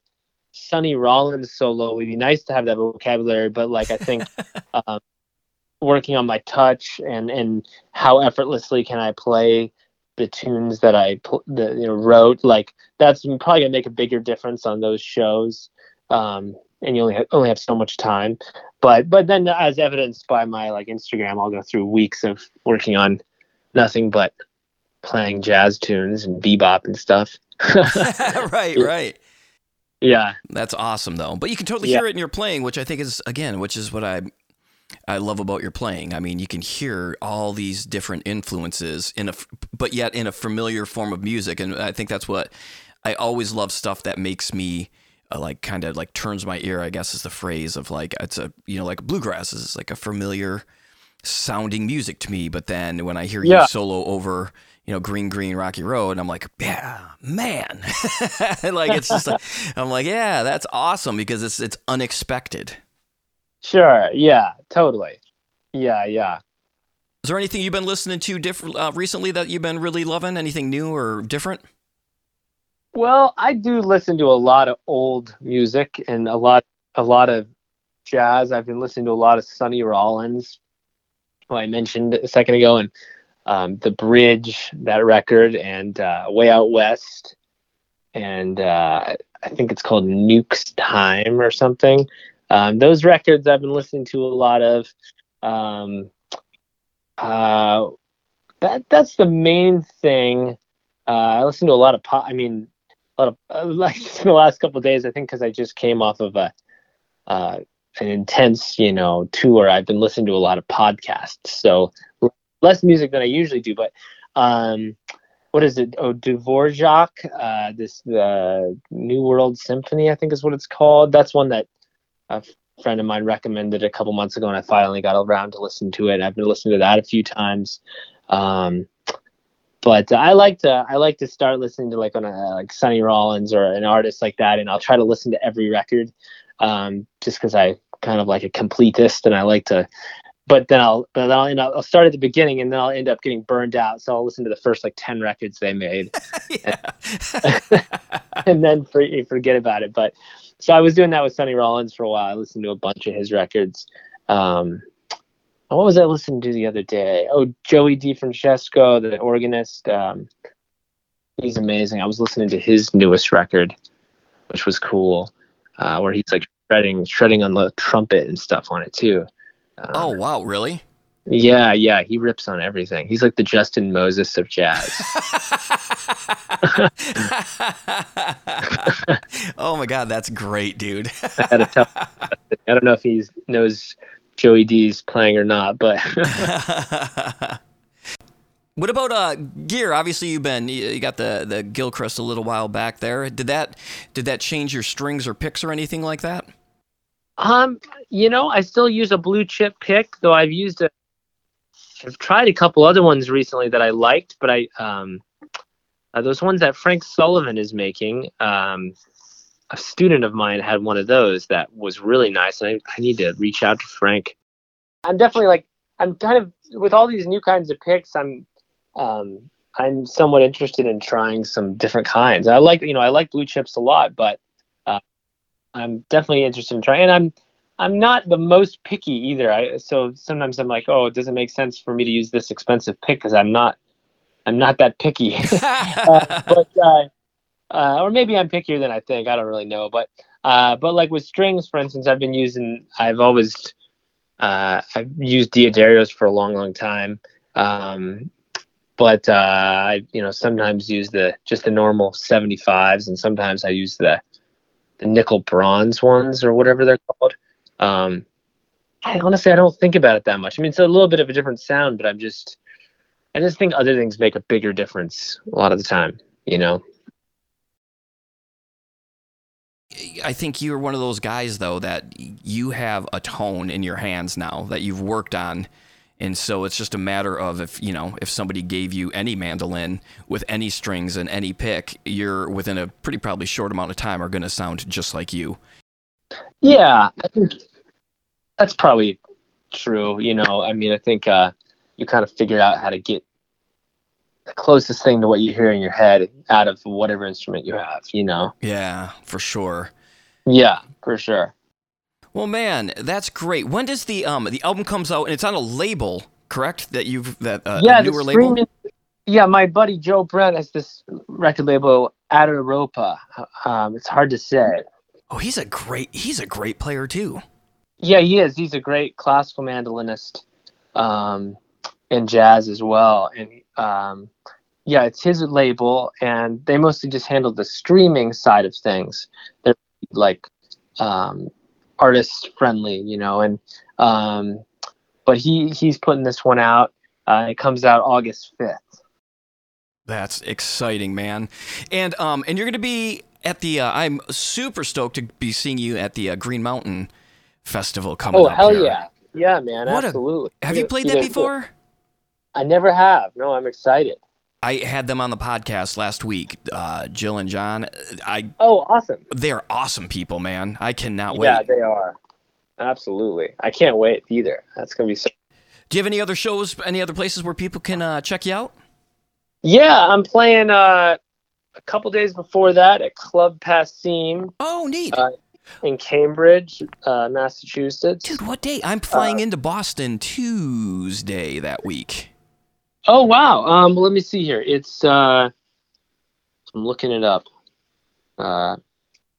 Sonny Rollins solo would be nice to have that vocabulary but like I think um, working on my touch and and how effortlessly can I play the tunes that I pl- the, you know wrote like that's probably gonna make a bigger difference on those shows. Um, and you only ha- only have so much time but but then as evidenced by my like Instagram, I'll go through weeks of working on nothing but playing jazz tunes and bebop and stuff. right, right. yeah, That's awesome though. But you can totally Yeah. hear it in your playing, which I think is again, which is what I I love about your playing. I mean, you can hear all these different influences in a but yet in a familiar form of music and I think that's what I always love stuff that makes me uh, like kind of like turns my ear, I guess is the phrase of like it's a you know like bluegrass is like a familiar sounding music to me, but then when I hear Yeah. you solo over you know, Green Green Rocky Road, I'm like, yeah, man, like it's just, like, I'm like, yeah, that's awesome because it's it's unexpected. sure, yeah, totally, yeah, yeah. Is there anything you've been listening to different uh, recently that you've been really loving? Anything new or different? Well, I do listen to a lot of old music and a lot a lot of jazz. I've been listening to a lot of Sonny Rollins, who I mentioned a second ago, and um, the Bridge, that record, and uh, Way Out West, and uh, I think it's called Newk's Time or something. Um, those records I've been listening to a lot of. Um, uh, that that's the main thing. Uh, I listen to a lot of pop. I mean, uh, like in the last couple days. I think because I just came off of a uh, an intense, you know, tour. I've been listening to a lot of podcasts, so less music than I usually do. But um, what is it? Oh, Dvorak. Uh, this the New World Symphony, I think is what it's called. That's one that a friend of mine recommended a couple months ago, and I finally got around to listen to it. I've been listening to that a few times. Um, but I like to I like to start listening to like on a like Sonny Rollins or an artist like that, and I'll try to listen to every record, um, just because I kind of like a completist, and I like to. But then I'll but then I'll, end up, I'll start at the beginning, and then I'll end up getting burned out. So I'll listen to the first like ten records they made, and then for, forget about it. But so I was doing that with Sonny Rollins for a while. I listened to a bunch of his records. Um, what was I listening to the other day? Oh, Joey DeFrancesco, the organist. Um, he's amazing. I was listening to his newest record, which was cool, uh, where he's like shredding, shredding on the trumpet and stuff on it too. Uh, Oh wow, really? yeah, yeah, he rips on everything. He's like the Justin Moses of jazz. oh my god, that's great, dude. I had to tell. I don't know if he knows Joey D's playing or not, but what about uh gear? Obviously, you've been you you got the the Gilchrist a little while back there. Did that did that change your strings or picks or anything like that? Um, you know, I still use a blue chip pick, though I've used a. I've tried a couple other ones recently that I liked, but I um, uh, those ones that Frank Sullivan is making. Um, a student of mine had one of those that was really nice, and I, I need to reach out to Frank. I'm definitely like I'm kind of with all these new kinds of picks. I'm um, I'm somewhat interested in trying some different kinds. I like you know I like blue chips a lot, but uh, I'm definitely interested in trying. And I'm I'm not the most picky either. I so sometimes I'm like, oh, it doesn't make sense for me to use this expensive pick because I'm not I'm not that picky. uh, but uh, uh, or maybe I'm pickier than I think. I don't really know. But uh, but like with strings, for instance, I've been using. I've always uh, I've used D'Addarios for a long, long time. Um, but uh, I you know sometimes use the just the normal 75s, and sometimes I use the the nickel bronze ones or whatever they're called. Um, I honestly I don't think about it that much. I mean, it's a little bit of a different sound, but I'm just I just think other things make a bigger difference a lot of the time. You know. I think you're one of those guys though that you have a tone in your hands now that you've worked on. And so it's just a matter of if, you know, if somebody gave you any mandolin with any strings and any pick, you're within a pretty probably short amount of time are going to sound just like you. Yeah, I think that's probably true. You know, I mean, I think uh, you kind of figure out how to get closest thing to what you hear in your head out of whatever instrument you have, you know? Yeah, for sure. Yeah, for sure. Well, man, that's great. When does the um the album comes out and it's on a label, correct? That you've that uh, yeah, newer label. yeah, my buddy Joe Brent has this record label, Adhyaropa. Um, it's hard to say. Oh, he's a great he's a great player too. Yeah, he is. He's a great classical mandolinist, um, and jazz as well. And um, yeah, it's his label, and they mostly just handle the streaming side of things. They're like um, artist friendly, you know. And um, but he he's putting this one out. Uh, it comes out August fifth. That's exciting, man. And um and you're going to be at the uh, I'm super stoked to be seeing you at the uh, Green Mountain Festival coming up. Oh hell here. yeah, yeah, man, What a- absolutely. Have you played that before? I never have. No, I'm excited. I had them on the podcast last week. Uh, Jill and John. I Oh, awesome. they're awesome people, man. I cannot wait. Yeah, they are. Absolutely. I can't wait either. That's gonna be so. Do you have any other shows, any other places where people can uh, check you out? Yeah, I'm playing uh, a couple days before that at Club Passim Oh, neat. Uh, in Cambridge, uh, Massachusetts. Dude, what day? I'm flying uh, into Boston Tuesday that week. Oh wow. Um, let me see here. It's uh, I'm looking it up. Uh,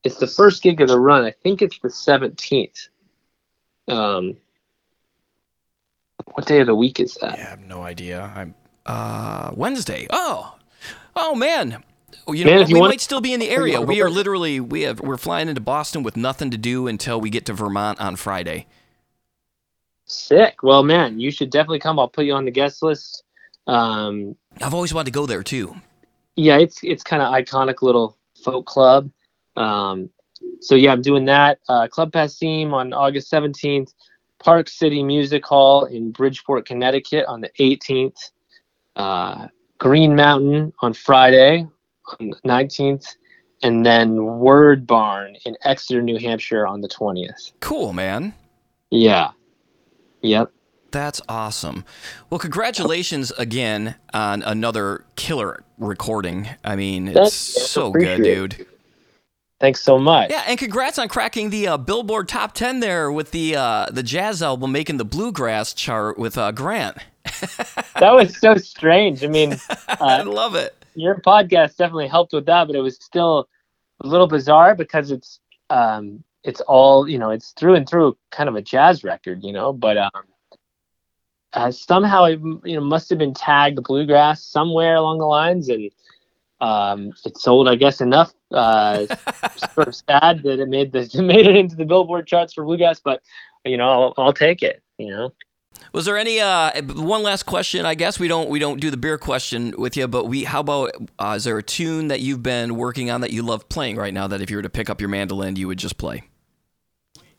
it's the first gig of the run. I think it's the 17th. Um, what day of the week is that? Yeah, I have no idea. I'm uh Wednesday. Oh, oh man. You know, Man, what? we might still be in the area. We are literally we have we're flying into Boston with nothing to do until we get to Vermont on Friday. Sick. Well, man, you should definitely come. I'll put you on the guest list. Um, I've always wanted to go there too. yeah, it's it's kind of iconic little folk club. Um, so yeah, I'm doing that. Uh, club Passim on August 17th, Park City Music Hall in Bridgeport, Connecticut on the 18th, uh, Green Mountain on Friday on the 19th, and then Word Barn in Exeter, New Hampshire on the 20th. Cool, man. Yeah. Yep. That's awesome. Well, congratulations again on another killer recording. I mean, it's so good, Appreciate it. dude. Thanks so much. Yeah, and congrats on cracking the uh, Billboard Top 10 there with the uh, the jazz album making the bluegrass chart with uh, Grant. That was so strange. I mean, I uh, love it. your podcast definitely helped with that, but it was still a little bizarre because it's um it's all you know it's through and through kind of a jazz record, you know, but um uh, somehow it you know must have been tagged bluegrass somewhere along the lines and um it sold I guess enough uh sort of sad that it made the it made it into the Billboard charts for bluegrass, but you know I'll, I'll take it, you know. Was there any uh, one last question? I guess we don't we don't do the beer question with you, but we how about uh, is there a tune that you've been working on that you love playing right now that if you were to pick up your mandolin you would just play?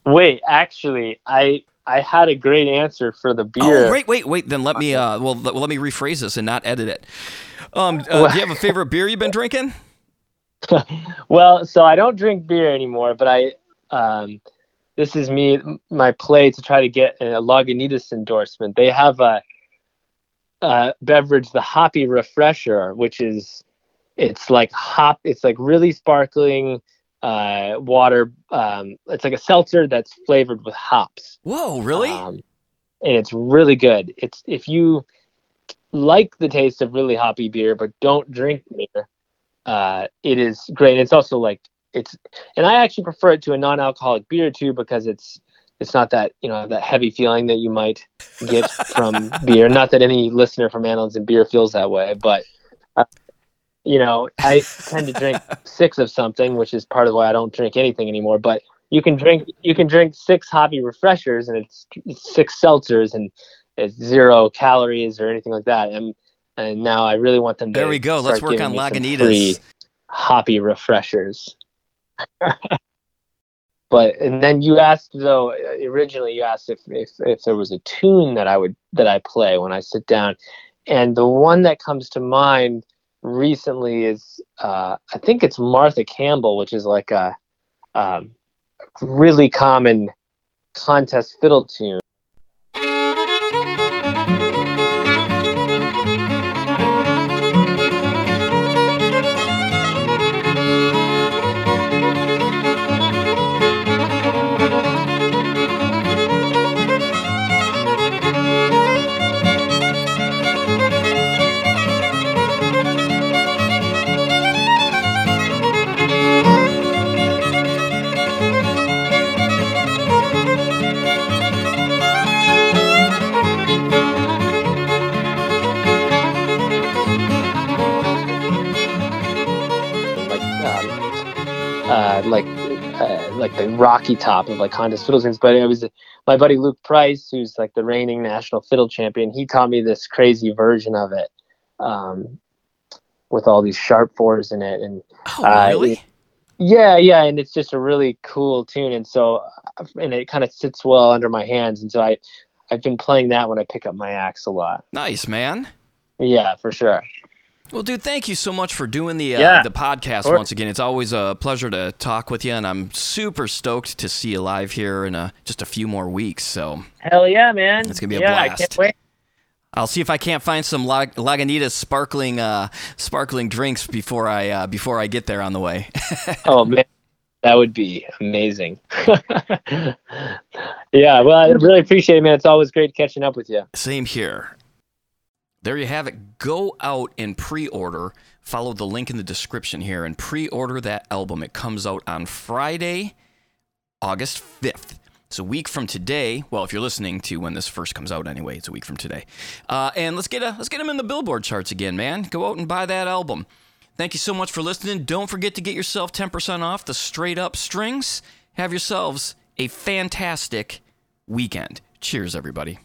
Wait, actually, I I had a great answer for the beer. Oh, wait, wait, wait. Then let me uh, well, let, well, let me rephrase this and not edit it. Um, uh, do you have a favorite beer you've been drinking? well, so I don't drink beer anymore, but I um, this is me my play to try to get a Lagunitas endorsement. They have a, a beverage, the Hoppy Refresher, which is it's like hop. It's like really sparkling, uh, water. Um, it's like a seltzer that's flavored with hops. Whoa, really? Um, and it's really good. It's if you like the taste of really hoppy beer but don't drink beer, uh, it is great. It's also like it's, and I actually prefer it to a non-alcoholic beer too because it's it's not that you know that heavy feeling that you might get from beer. Not that any listener from Mandolins and Beer feels that way, but you know I tend to drink six of something, which is part of why I don't drink anything anymore. But you can drink you can drink six hoppy refreshers and it's, it's six seltzers and it's zero calories or anything like that. And and now I really want them to. There we go. Let's work on me some free Lagunitas. hoppy refreshers. but and then you asked though originally you asked if, if if there was a tune that I would that I play when I sit down, and the one that comes to mind recently is uh, I think it's Martha Campbell, which is like a um, really common contest fiddle tune. Like uh, like the rocky top of like contest fiddle tunes. But it was my buddy Luke Price, who's like the reigning national fiddle champion. He taught me this crazy version of it, um, with all these sharp fours in it, and Oh, uh, really? yeah, yeah, and it's just a really cool tune, and so and it kind of sits well under my hands, and so I I've been playing that when I pick up my axe a lot. Nice, man. Yeah, for sure. Well, dude, thank you so much for doing the uh, Yeah, the podcast once again. It's always a pleasure to talk with you, and I'm super stoked to see you live here in uh, just a few more weeks. So Hell yeah, man! It's gonna be a yeah, I blast. can't wait. I'll see if I can't find some Lag- Lagunitas sparkling uh, sparkling drinks before I uh, before I get there on the way. Oh man, that would be amazing. yeah, well, I really appreciate it, man. It's always great catching up with you. Same here. There you have it. Go out and pre-order. Follow the link in the description here and pre-order that album. It comes out on Friday, August 5th. It's a week from today. Well, if you're listening to when this first comes out anyway, it's a week from today. Uh, and let's get a, let's get them in the Billboard charts again, man. Go out and buy that album. Thank you so much for listening. Don't forget to get yourself 10% off the straight up strings. Have yourselves a fantastic weekend. Cheers, everybody.